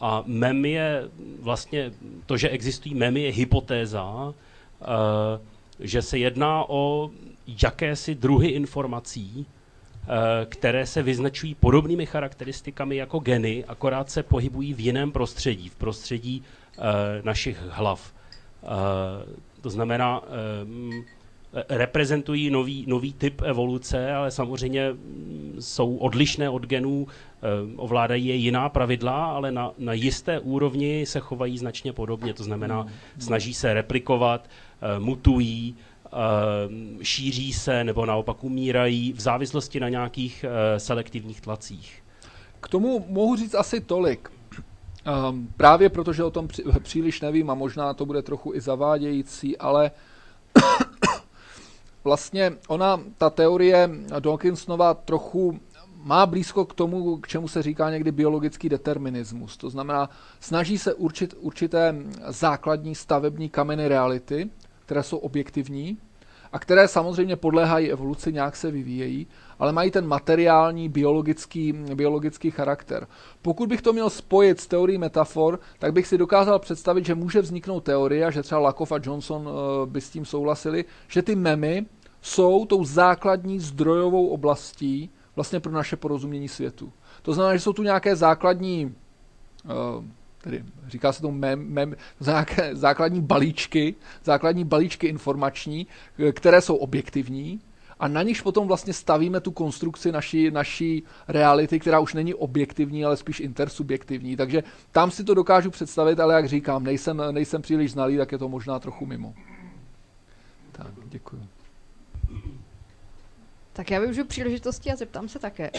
A MEM je vlastně, to, že existují MEMy, je hypotéza, eh, že se jedná o jakési druhy informací, eh, které se vyznačují podobnými charakteristikami jako geny, akorát se pohybují v jiném prostředí, v prostředí eh, našich hlav. To znamená, reprezentují nový, nový typ evoluce, ale samozřejmě mm, jsou odlišné od genů, ovládají je jiná pravidla, ale na, na jisté úrovni se chovají značně podobně. To znamená, snaží se replikovat, mutují, Eh, šíří se nebo naopak umírají v závislosti na nějakých eh, selektivních tlacích. K tomu mohu říct asi tolik. Um, právě protože o tom příliš nevím a možná to bude trochu i zavádějící, ale vlastně ona, ta teorie Dawkinsonova trochu má blízko k tomu, k čemu se říká někdy biologický determinismus. To znamená, snaží se určit určité základní stavební kameny reality, které jsou objektivní a které samozřejmě podléhají evoluci, nějak se vyvíjejí, ale mají ten materiální, biologický, biologický charakter. Pokud bych to měl spojit s teorií metafor, tak bych si dokázal představit, že může vzniknout teorie, a že třeba Lakoff a Johnson eh, by s tím souhlasili, že ty memy jsou tou základní zdrojovou oblastí vlastně pro naše porozumění světu. To znamená, že jsou tu nějaké základní uh, tedy říká se to mem, mem, základní balíčky, základní balíčky informační, které jsou objektivní a na nichž potom vlastně stavíme tu konstrukci naší, naší reality, která už není objektivní, ale spíš intersubjektivní. Takže tam si to dokážu představit, ale jak říkám, nejsem, nejsem příliš znalý, tak je to možná trochu mimo. Tak, děkuji. Tak já využiju příležitosti a zeptám se také.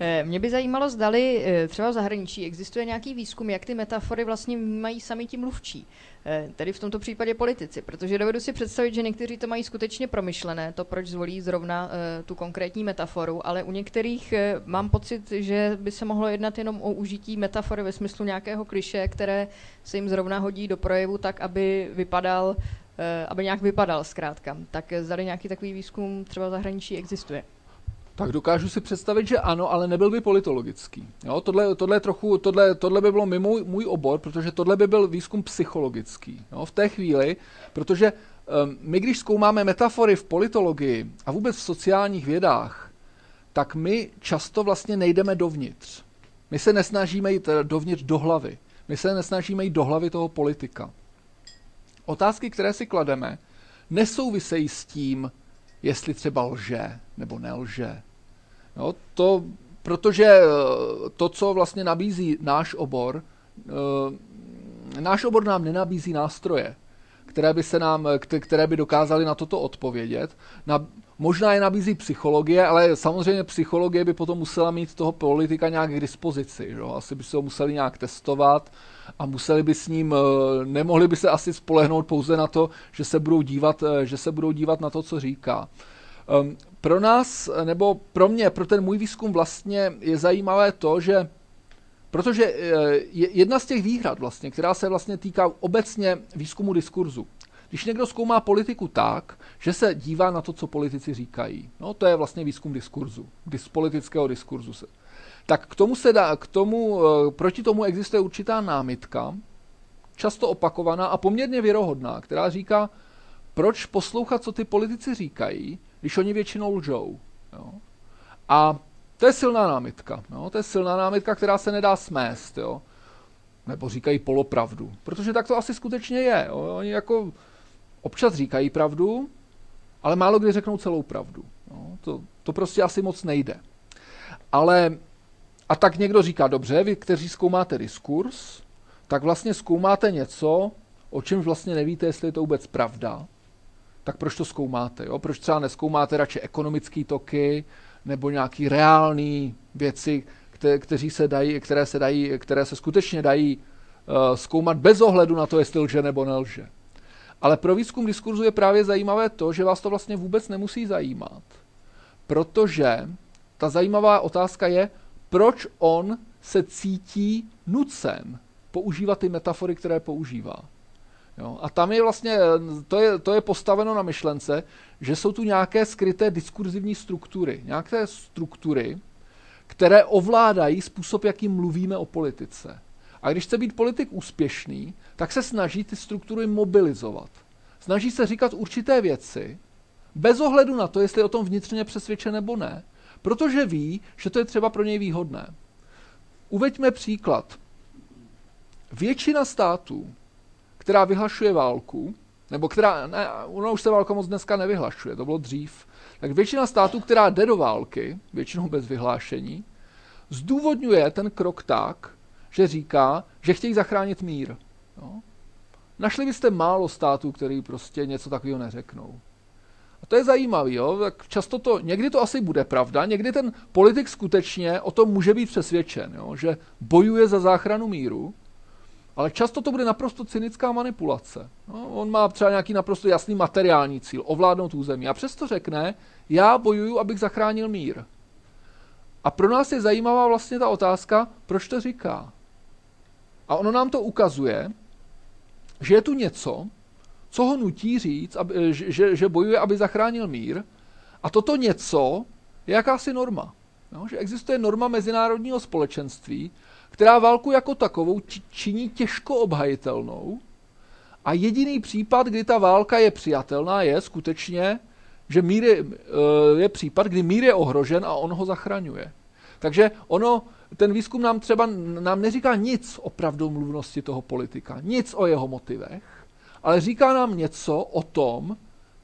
Eh, mě by zajímalo, zdali eh, třeba v zahraničí existuje nějaký výzkum, jak ty metafory vlastně mají sami ti mluvčí. Eh, tedy v tomto případě politici, protože dovedu si představit, že někteří to mají skutečně promyšlené, to proč zvolí zrovna tu konkrétní metaforu, ale u některých mám pocit, že by se mohlo jednat jenom o užití metafory ve smyslu nějakého kliše, které se jim zrovna hodí do projevu tak, aby vypadal aby nějak vypadal zkrátka. Tak zdali nějaký takový výzkum třeba zahraničí existuje. Tak dokážu si představit, že ano, ale nebyl by politologický. Jo, tohle, tohle, trochu, tohle, tohle by bylo mimo můj obor, protože tohle by byl výzkum psychologický. Jo, v té chvíli, protože um, my, když zkoumáme metafory v politologii a vůbec v sociálních vědách, tak my často vlastně nejdeme dovnitř. My se nesnažíme jít dovnitř do hlavy. My se nesnažíme jít do hlavy toho politika otázky, které si klademe, nesouvisejí s tím, jestli třeba lže nebo nelže. No, to, protože eh, to, co vlastně nabízí náš obor, eh, náš obor nám nenabízí nástroje, které by, se nám, které by dokázaly na toto odpovědět. Na, možná je nabízí psychologie, ale samozřejmě psychologie by potom musela mít toho politika nějak k dispozici. Že? Asi by se ho museli nějak testovat a museli by s ním, eh, nemohli by se asi spolehnout pouze na to, že se budou dívat, že se budou dívat na to, co říká. Um, pro nás, nebo pro mě, pro ten můj výzkum vlastně je zajímavé to, že protože eh, jedna z těch výhrad vlastně, která se vlastně týká obecně výzkumu diskurzu, když někdo zkoumá politiku tak, že se dívá na to, co politici říkají, no to je vlastně výzkum diskurzu, dis, politického diskurzu se. Tak k tomu se dá, k tomu, eh, proti tomu existuje určitá námitka, často opakovaná a poměrně věrohodná, která říká, proč poslouchat, co ty politici říkají, když oni většinou lžou. Jo. A to je silná námitka. Jo. To je silná námitka, která se nedá smést. Jo. Nebo říkají polopravdu. Protože tak to asi skutečně je. Jo. Oni jako občas říkají pravdu, ale málo kdy řeknou celou pravdu. Jo. To, to prostě asi moc nejde. Ale a tak někdo říká, dobře, vy, kteří zkoumáte diskurs, tak vlastně zkoumáte něco, o čem vlastně nevíte, jestli je to vůbec pravda tak proč to zkoumáte? Jo? Proč třeba neskoumáte radši ekonomické toky nebo nějaký reální věci, které, kteří se dají, které, se dají, které se skutečně dají uh, zkoumat bez ohledu na to, jestli lže nebo nelže. Ale pro výzkum diskurzu je právě zajímavé to, že vás to vlastně vůbec nemusí zajímat. Protože ta zajímavá otázka je, proč on se cítí nucen používat ty metafory, které používá. Jo? A tam je vlastně, to je, to je postaveno na myšlence, že jsou tu nějaké skryté diskurzivní struktury. Nějaké struktury, které ovládají způsob, jakým mluvíme o politice. A když chce být politik úspěšný, tak se snaží ty struktury mobilizovat. Snaží se říkat určité věci, bez ohledu na to, jestli je o tom vnitřně přesvědčen nebo ne, protože ví, že to je třeba pro něj výhodné. Uveďme příklad. Většina států která vyhlašuje válku, nebo která, ne, ona už se válka moc dneska nevyhlašuje, to bylo dřív, tak většina států, která jde do války, většinou bez vyhlášení, zdůvodňuje ten krok tak, že říká, že chtějí zachránit mír. Jo? Našli byste málo států, který prostě něco takového neřeknou. A to je zajímavé, jo? Tak často to, někdy to asi bude pravda, někdy ten politik skutečně o tom může být přesvědčen, jo? že bojuje za záchranu míru, ale často to bude naprosto cynická manipulace. No, on má třeba nějaký naprosto jasný materiální cíl, ovládnout území. A přesto řekne, já bojuju, abych zachránil mír. A pro nás je zajímavá vlastně ta otázka, proč to říká. A ono nám to ukazuje, že je tu něco, co ho nutí říct, aby, že, že bojuje, aby zachránil mír. A toto něco je jakási norma. No, že existuje norma mezinárodního společenství, která válku jako takovou činí těžko obhajitelnou. A jediný případ, kdy ta válka je přijatelná, je skutečně, že mír je, eh, je případ, kdy mír je ohrožen a on ho zachraňuje. Takže ono, ten výzkum nám třeba nám neříká nic o pravdomluvnosti toho politika, nic o jeho motivech, ale říká nám něco o tom,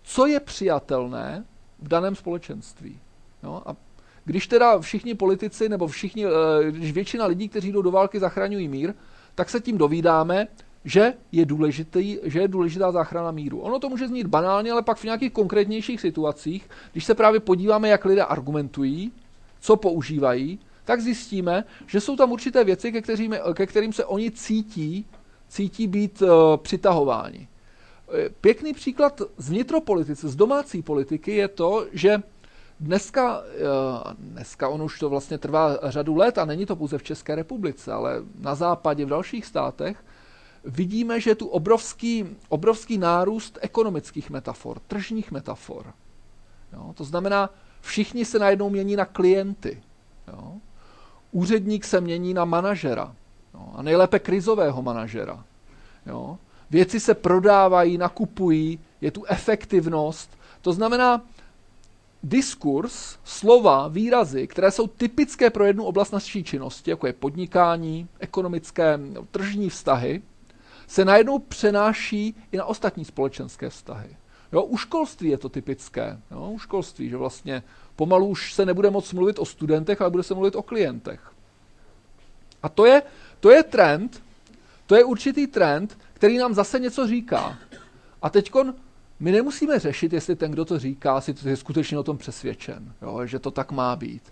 co je přijatelné v daném společenství. No, a když teda všichni politici, nebo všichni, eh, když většina lidí, kteří jdou do války, zachraňují mír, tak se tím dovídáme, že je, důležitý, že je důležitá záchrana míru. Ono to může znít banálně, ale pak v nějakých konkrétnějších situacích, když se právě podíváme, jak lidé argumentují, co používají, tak zjistíme, že jsou tam určité věci, ke kterým, ke kterým se oni cítí, cítí být uh, přitahováni. Eh, pěkný příklad z vnitropolitice, z domácí politiky je to, že Dneska, eh, dneska on už to vlastně trvá řadu let a není to pouze v České republice, ale na západě, v dalších státech, vidíme, že je tu obrovský, obrovský nárůst ekonomických metafor, tržních metafor. Jo? To znamená, všichni se najednou mění na klienty. Jo? Úředník se mění na manažera. Jo? A nejlépe krizového manažera. Jo? Věci se prodávají, nakupují, je tu efektivnost. To znamená, diskurs, slova, výrazy, které jsou typické pro jednu oblast naší činnosti, jako je podnikání, ekonomické, tržní vztahy, se najednou přenáší i na ostatní společenské vztahy. Jo, u školství je to typické. Jo, u školství, že vlastně pomalu už se nebude moc mluvit o studentech, ale bude se mluvit o klientech. A to je, to je trend, to je určitý trend, který nám zase něco říká. A teď my nemusíme řešit, jestli ten, kdo to říká, si je skutečně o tom přesvědčen, jo, že to tak má být.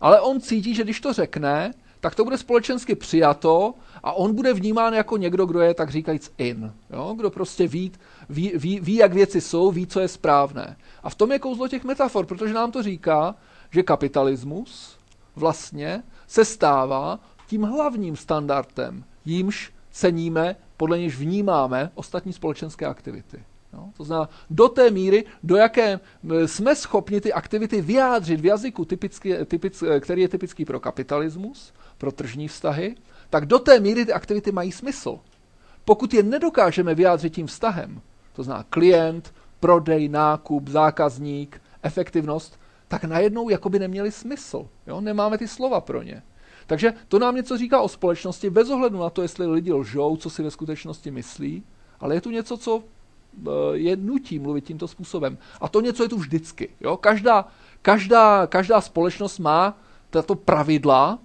Ale on cítí, že když to řekne, tak to bude společensky přijato a on bude vnímán jako někdo, kdo je tak říkajíc in. Jo? Kdo prostě ví, ví, ví, ví, jak věci jsou, ví, co je správné. A v tom je kouzlo těch metafor, protože nám to říká, že kapitalismus vlastně se stává tím hlavním standardem, jímž ceníme, podle něž vnímáme ostatní společenské aktivity. No, to znamená, do té míry, do jaké jsme schopni ty aktivity vyjádřit v jazyku, typický, typick, který je typický pro kapitalismus, pro tržní vztahy, tak do té míry ty aktivity mají smysl. Pokud je nedokážeme vyjádřit tím vztahem, to znamená klient, prodej, nákup, zákazník, efektivnost, tak najednou jakoby neměli smysl. Jo? Nemáme ty slova pro ně. Takže to nám něco říká o společnosti, bez ohledu na to, jestli lidi lžou, co si ve skutečnosti myslí, ale je tu něco, co eh, je nutí mluvit tímto způsobem. A to něco je tu vždycky. Jo? Každá, každá, každá společnost má tato pravidla,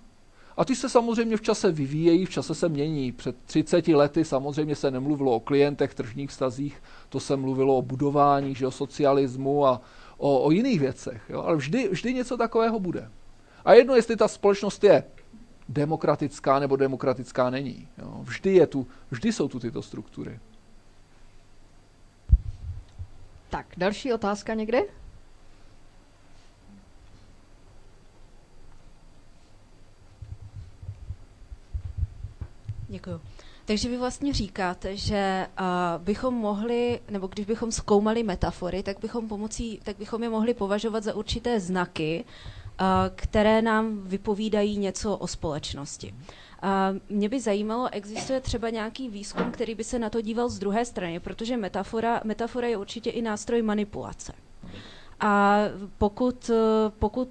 a ty se samozřejmě v čase vyvíjejí, v čase se mění. Před 30 lety samozřejmě se nemluvilo o klientech, tržních vztazích, to se mluvilo o budování, že o socialismu a o, o jiných věcech. Jo? Ale vždy, vždy něco takového bude. A jedno, jestli ta společnost je demokratická nebo demokratická není. Jo? Vždy, je tu, vždy jsou tu tyto struktury. Tak, další otázka někde? Děkuji. Takže vy vlastně říkáte, že uh, bychom mohli, nebo když bychom zkoumali metafory, tak bychom pomocí, tak bychom je mohli považovat za určité znaky, uh, které nám vypovídají něco o společnosti. Uh, mě by zajímalo, existuje třeba nějaký výzkum, který by se na to díval z druhé strany, protože metafora, metafora je určitě i nástroj manipulace. A pokud, pokud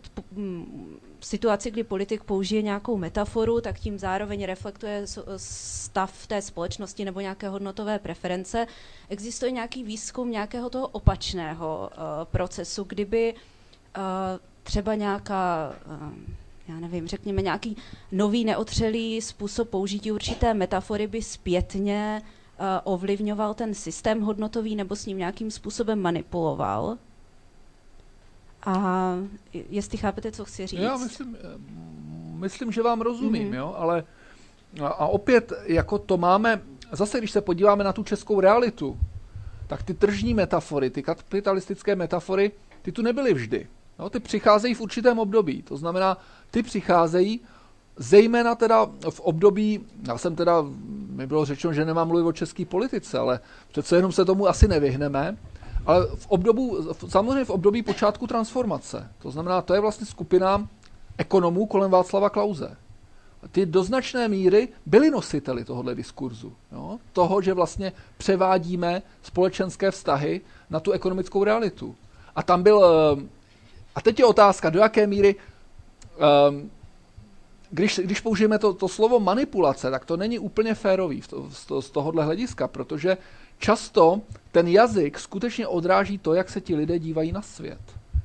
situaci, kdy politik použije nějakou metaforu, tak tím zároveň reflektuje stav té společnosti nebo nějaké hodnotové preference. Existuje nějaký výzkum nějakého toho opačného procesu, kdyby třeba nějaká, uh, já nevím, řekněme nějaký nový neotřelý způsob použití určité metafory by zpětně uh, ovlivňoval ten systém hodnotový nebo s ním nějakým způsobem manipuloval. A jestli chápete, co chci říct? Já myslím, eh, myslím že vám rozumím, mm-hmm. jo, ale a, a opět, jako to máme, zase když se podíváme na tu českou realitu, tak ty tržní metafory, ty kapitalistické metafory, ty tu nebyly vždy. Jo, ty přicházejí v určitém období. To znamená, ty přicházejí zejména teda v období, já jsem teda, mi bylo řečeno, že nemám mluvit o české politice, ale přece jenom se tomu asi nevyhneme, ale v obdobu, samozřejmě v období počátku transformace. To znamená, to je vlastně skupina ekonomů kolem Václava Klauze. Ty do značné míry byly nositeli tohohle diskurzu. Jo? Toho, že vlastně převádíme společenské vztahy na tu ekonomickou realitu. A tam byl... A teď je otázka, do jaké míry... Um, když, když použijeme to, to slovo manipulace, tak to není úplně férový z, to, z tohohle hlediska, protože často ten jazyk skutečně odráží to, jak se ti lidé dívají na svět.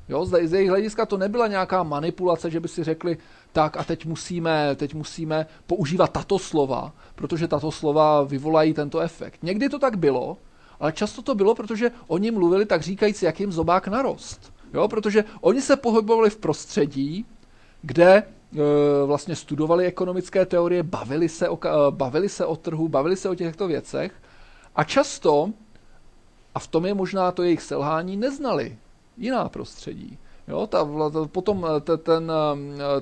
Jo, z jejich hlediska to nebyla nějaká manipulace, že by si řekli, tak a teď musíme, teď musíme používat tato slova, protože tato slova vyvolají tento efekt. Někdy to tak bylo, ale často to bylo, protože oni mluvili tak říkajíc, jak jim zobák narost. Jo, protože oni se pohybovali v prostředí, kde e, vlastně studovali ekonomické teorie, bavili se, o, bavili se o trhu, bavili se o těchto věcech a často, a v tom je možná to jejich selhání, neznali jiná prostředí. Jo, ta, potom eh, ten,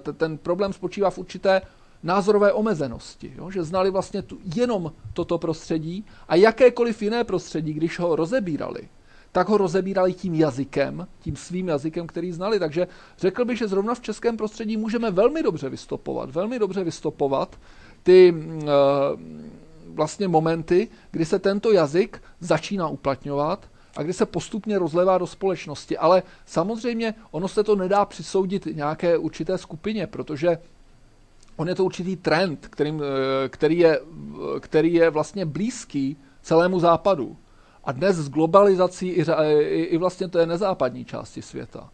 eh, ten problém spočívá v určité názorové omezenosti, jo, že znali vlastně tu, jenom toto prostředí a jakékoliv jiné prostředí, když ho rozebírali, tak ho rozebírali tím jazykem, tím svým jazykem, který znali. Takže řekl bych, že zrovna v českém prostředí můžeme velmi dobře vystopovat, velmi dobře vystopovat ty uh, vlastně momenty, kdy se tento jazyk začíná uplatňovat a kdy se postupně rozlevá do společnosti. Ale samozřejmě ono se to nedá přisoudit nějaké určité skupině, protože on je to určitý trend, eh, který, je, který je vlastně blízký celému západu. A dnes s globalizací i, i, i vlastně je nezápadní části světa.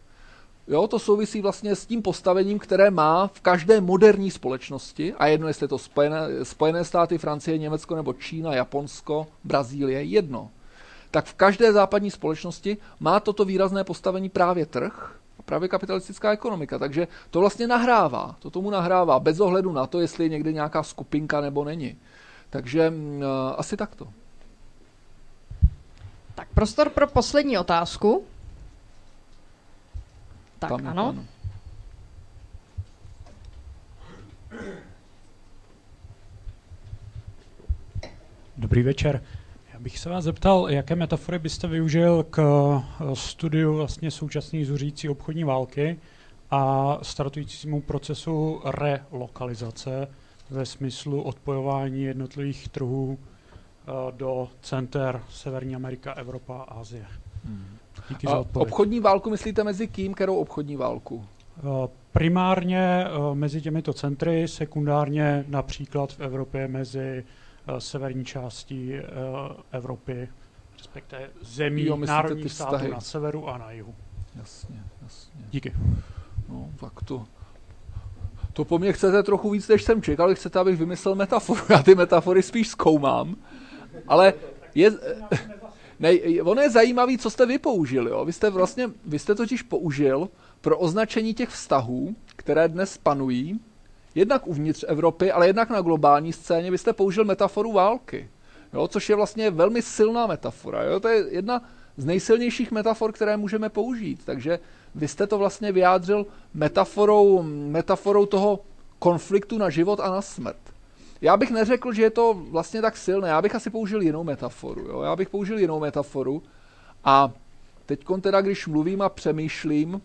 Jo, to souvisí vlastně s tím postavením, které má v každé moderní společnosti, a jedno, jestli je to Spojené, Spojené státy, Francie, Německo nebo Čína, Japonsko, Brazílie, jedno. Tak v každé západní společnosti má toto výrazné postavení právě trh, právě kapitalistická ekonomika. Takže to vlastně nahrává, to tomu nahrává, bez ohledu na to, jestli je někde nějaká skupinka nebo není. Takže uh, asi takto. Tak prostor pro poslední otázku. Tak Tam ano. ano. Dobrý večer. Já bych se vás zeptal, jaké metafory byste využil k eh, studiu vlastně současné zuřící obchodní války a startujícímu procesu relokalizace ve smyslu odpojování jednotlivých trhů do center Severní Amerika, Evropa a Asie. Hmm. Díky a obchodní válku myslíte mezi kým, kterou obchodní válku? Eh, primárně mezi těmito centry, sekundárně například v Evropě mezi severní částí Evropy, respektive zemí jo, národních států na severu a na jihu. Jasně, jasně. Díky. No, tak to, to po mně chcete trochu víc, než jsem čekal, chcete, abych vymyslel metaforu. Já ty metafory spíš zkoumám, ale je, ne, ono je zajímavý, co jste vy použil. Jo? Vy jste vlastně, vy jste totiž použil pro označení těch vztahů, které dnes panují, jednak uvnitř Evropy, ale jednak na globální scéně, vy jste použil metaforu války, jo? což je vlastně velmi silná metafora. Jo? To je jedna z nejsilnějších metafor, které můžeme použít. Takže vy jste to vlastně vyjádřil metaforou, metaforou toho konfliktu na život a na smrt. Já bych neřekl, že je to vlastně tak silné. Já bych asi použil jinou metaforu. Jo? Já bych použil jinou metaforu. A teď teda, když mluvím a přemýšlím,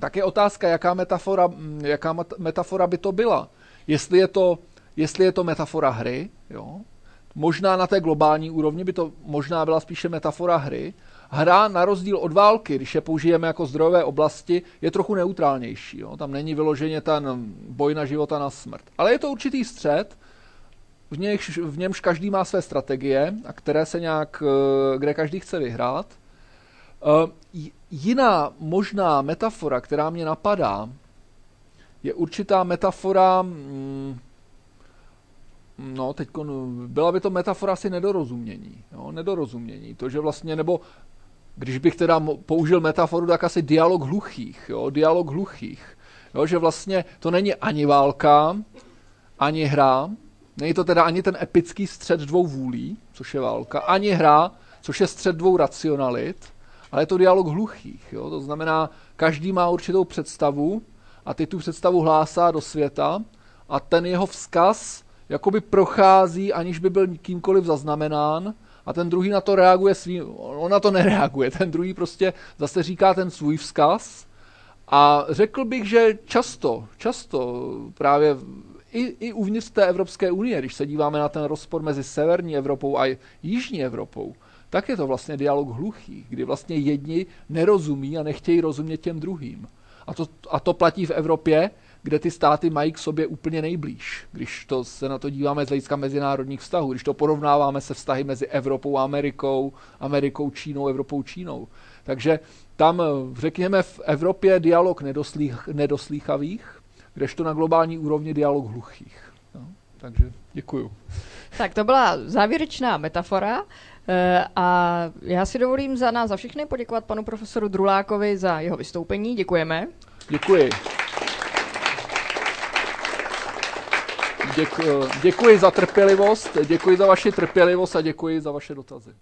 tak je otázka, jaká metafora, jaká metafora by to byla. Jestli je to, jestli je to metafora hry, jo? možná na té globální úrovni by to možná byla spíše metafora hry, hra na rozdíl od války, když je použijeme jako zdrojové oblasti, je trochu neutrálnější. Jo? Tam není vyloženě ten boj na život a na smrt. Ale je to určitý střed, v, němž, v němž každý má své strategie, a které se nějak, eh, kde každý chce vyhrát. Eh, jiná možná metafora, která mě napadá, je určitá metafora, mm, no teď byla by to metafora asi nedorozumění. Jo? Nedorozumění. To, že vlastně, nebo když bych teda použil metaforu, tak asi dialog hluchých, jo, dialog hluchých. Jo, že vlastně to není ani válka, ani hra, není to teda ani ten epický střed dvou vůlí, což je válka, ani hra, což je střed dvou racionalit, ale je to dialog hluchých. Jo? To znamená, každý má určitou představu a ty tu představu hlásá do světa a ten jeho vzkaz jakoby prochází, aniž by byl kýmkoliv zaznamenán a ten druhý na to reaguje svým, on na to nereaguje, ten druhý prostě zase říká ten svůj vzkaz a řekl bych, že často, často právě i, i uvnitř té Evropské unie, když se díváme na ten rozpor mezi severní Evropou a jižní Evropou, tak je to vlastně dialog hluchý, kdy vlastně jedni nerozumí a nechtějí rozumět těm druhým. A to, a to platí v Evropě, kde ty státy mají k sobě úplně nejblíž. Když to se na to díváme z hlediska mezinárodních vztahů, když to porovnáváme se vztahy mezi Evropou a Amerikou, Amerikou, Čínou, Evropou, Čínou. Takže tam, řekněme, v Evropě dialog nedoslých, nedoslýchavých, kdežto na globální úrovni dialog hluchých. No, takže děkuju. Tak to byla závěrečná metafora. Eh, a já si dovolím za nás za všechny poděkovat panu profesoru Drulákovi za jeho vystoupení. Děkujeme. Děkuji. Děkuji, děkuji za trpělivost, děkuji za vaši trpělivost a děkuji za vaše dotazy.